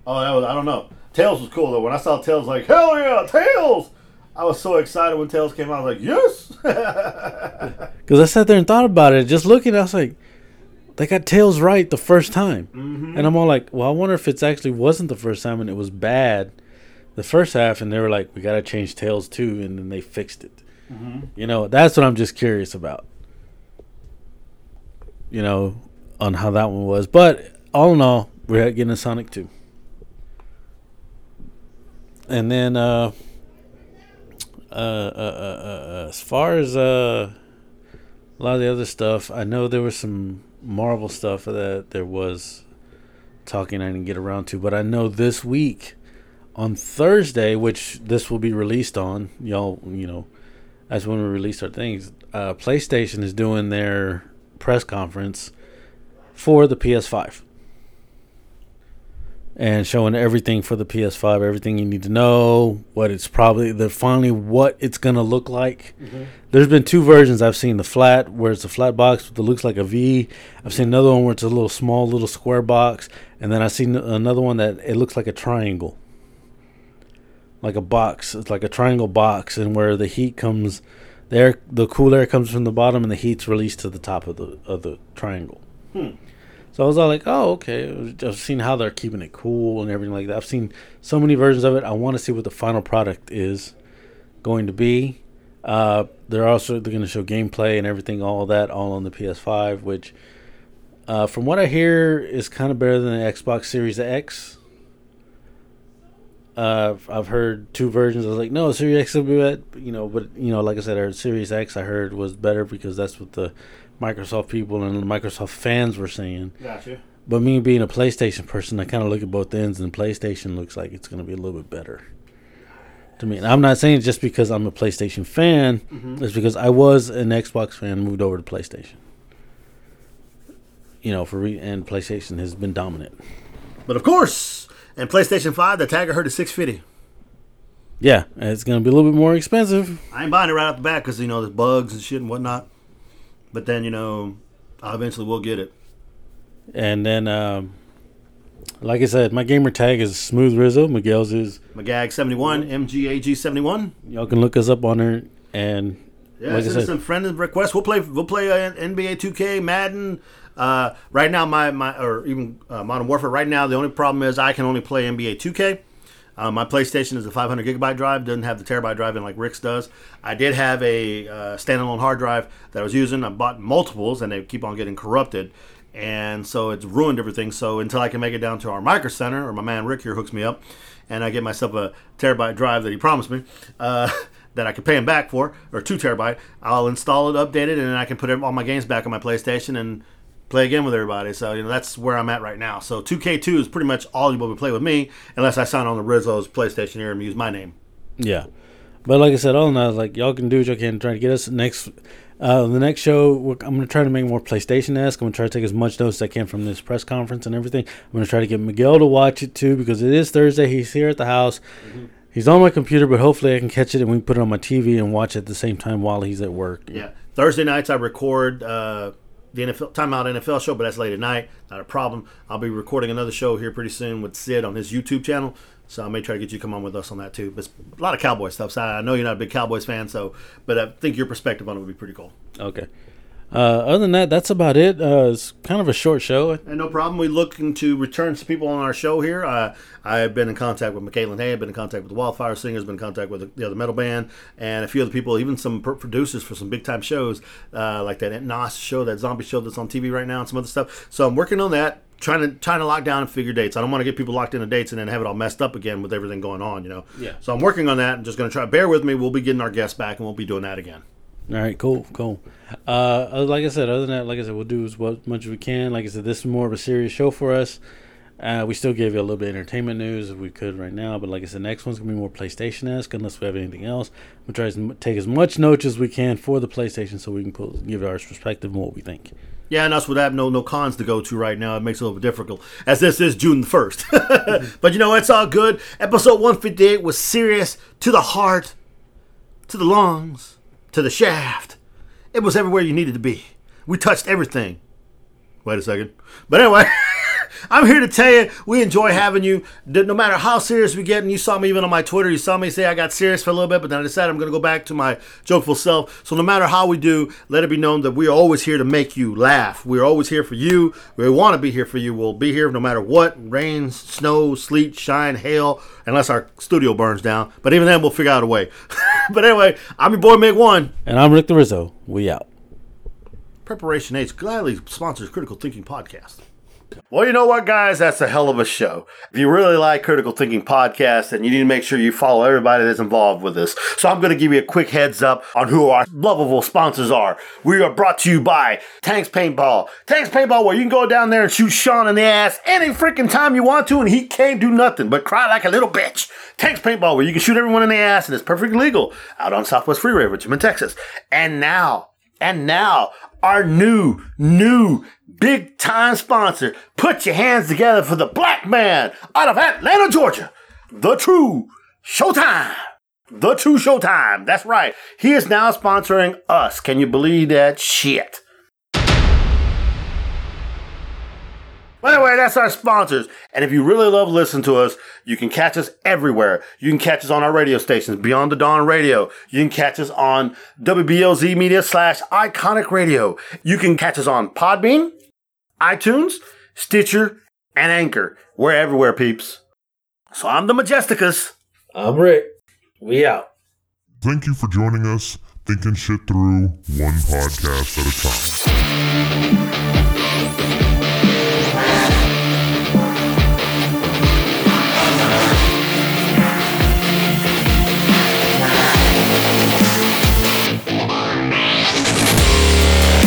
Oh, that was, I don't know. Tails was cool though. When I saw Tails, like hell yeah, Tails! I was so excited when Tails came out. I was like, yes. Because I sat there and thought about it. Just looking, I was like, they got Tails right the first time. mm-hmm. And I'm all like, well, I wonder if it's actually wasn't the first time and it was bad the first half, and they were like, we got to change Tails too, and then they fixed it. Mm-hmm. You know, that's what I'm just curious about. You know, on how that one was. But all in all, we're getting a Sonic 2. And then, uh, uh, uh, uh, uh, as far as uh, a lot of the other stuff, I know there was some Marvel stuff that there was talking I didn't get around to, but I know this week on Thursday, which this will be released on, y'all, you know, that's when we release our things. Uh, PlayStation is doing their press conference for the PS5 and showing everything for the PS5, everything you need to know, what it's probably, the finally what it's gonna look like. Mm-hmm. There's been two versions I've seen: the flat, where it's a flat box that looks like a V. I've seen another one where it's a little small, little square box, and then I've seen another one that it looks like a triangle, like a box. It's like a triangle box, and where the heat comes, there the cool air comes from the bottom, and the heat's released to the top of the of the triangle. Hmm. So I was all like, "Oh, okay." I've seen how they're keeping it cool and everything like that. I've seen so many versions of it. I want to see what the final product is going to be. Uh, they're also they're going to show gameplay and everything, all that, all on the PS5. Which Uh, from what I hear, is kind of better than the Xbox Series X. Uh, I've heard two versions. I was like, no, Series X will be better, you know. But you know, like I said, our Series X I heard was better because that's what the Microsoft people and Microsoft fans were saying. Gotcha. But me being a PlayStation person, I kind of look at both ends, and PlayStation looks like it's going to be a little bit better to me. And I'm not saying it just because I'm a PlayStation fan. Mm-hmm. It's because I was an Xbox fan, moved over to PlayStation. You know, for re- and PlayStation has been dominant. But of course, in PlayStation 5, the tag I heard is 650. Yeah, it's going to be a little bit more expensive. I ain't buying it right off the bat because, you know, there's bugs and shit and whatnot. But then, you know, I eventually will get it. And then, um, like I said, my gamer tag is Smooth Rizzo. Miguel's is. McGag71, MGAG71. Y'all can look us up on there. And Yeah, like send us some friend requests. We'll play. We'll play uh, NBA 2K, Madden. Uh, right now, my my or even uh, Modern Warfare. Right now, the only problem is I can only play NBA 2K. Uh, my PlayStation is a 500 gigabyte drive. Doesn't have the terabyte drive in like Rick's does. I did have a uh, standalone hard drive that I was using. I bought multiples, and they keep on getting corrupted, and so it's ruined everything. So until I can make it down to our micro center, or my man Rick here hooks me up, and I get myself a terabyte drive that he promised me. Uh, that I can pay him back for, or two terabyte. I'll install it, update it, and then I can put all my games back on my PlayStation and play again with everybody. So you know that's where I'm at right now. So 2K2 is pretty much all you will be play with me, unless I sign on the Rizzo's PlayStation here and use my name. Yeah, but like I said, all in all, like y'all can do what y'all can try to get us next. Uh, the next show, we're- I'm gonna try to make more PlayStation esque. I'm gonna try to take as much notes as I can from this press conference and everything. I'm gonna try to get Miguel to watch it too because it is Thursday. He's here at the house. He's on my computer, but hopefully I can catch it and we can put it on my TV and watch it at the same time while he's at work. Yeah, Thursday nights I record uh, the NFL timeout NFL show, but that's late at night. Not a problem. I'll be recording another show here pretty soon with Sid on his YouTube channel. So I may try to get you to come on with us on that too. But a lot of cowboy stuff. So I know you're not a big Cowboys fan, so but I think your perspective on it would be pretty cool. Okay. Uh, other than that, that's about it. Uh, it's kind of a short show. And no problem. We're looking to return some people on our show here. Uh, I've been in contact with McKaylin Hay. I've been in contact with the Wildfire Singers. Been in contact with the, the other metal band and a few other people, even some pr- producers for some big time shows uh, like that Ent Nos show, that zombie show that's on TV right now, and some other stuff. So I'm working on that. Trying to trying to lock down and figure dates. I don't want to get people locked into dates and then have it all messed up again with everything going on. You know. Yeah. So I'm working on that. I'm just going to try. Bear with me. We'll be getting our guests back and we'll be doing that again. All right, cool, cool. Uh, uh, like I said, other than that, like I said, we'll do as much as we can. Like I said, this is more of a serious show for us. Uh, we still gave you a little bit of entertainment news if we could right now, but like I said, next one's gonna be more PlayStation esque unless we have anything else. We'll try to take as much notes as we can for the PlayStation so we can put, give our perspective on what we think. Yeah, and us with that, no no cons to go to right now. It makes it a little bit difficult, as this is June the first. but you know, it's all good. Episode one fifty eight was serious to the heart, to the lungs, to the shaft. It was everywhere you needed to be. We touched everything. Wait a second. But anyway, I'm here to tell you we enjoy having you. No matter how serious we get, and you saw me even on my Twitter, you saw me say I got serious for a little bit, but then I decided I'm going to go back to my jokeful self. So no matter how we do, let it be known that we are always here to make you laugh. We're always here for you. We want to be here for you. We'll be here no matter what rain, snow, sleet, shine, hail, unless our studio burns down. But even then, we'll figure out a way. but anyway, I'm your boy, Meg One. And I'm Rick the Rizzo. We out. Preparation H gladly sponsors Critical Thinking Podcast. Well, you know what, guys? That's a hell of a show. If you really like Critical Thinking Podcast, then you need to make sure you follow everybody that's involved with this. So I'm going to give you a quick heads up on who our lovable sponsors are. We are brought to you by Tanks Paintball. Tanks Paintball, where you can go down there and shoot Sean in the ass any freaking time you want to, and he can't do nothing but cry like a little bitch. Tanks Paintball, where you can shoot everyone in the ass, and it's perfectly legal out on Southwest Freeway, Richmond, Texas. And now, and now, our new, new, big time sponsor. Put your hands together for the black man out of Atlanta, Georgia. The True Showtime. The True Showtime. That's right. He is now sponsoring us. Can you believe that shit? But anyway, that's our sponsors. And if you really love listening to us, you can catch us everywhere. You can catch us on our radio stations, Beyond the Dawn Radio. You can catch us on WBLZ Media slash Iconic Radio. You can catch us on Podbean, iTunes, Stitcher, and Anchor. We're everywhere, peeps. So I'm the Majesticus. I'm Rick. We out. Thank you for joining us, thinking shit through one podcast at a time.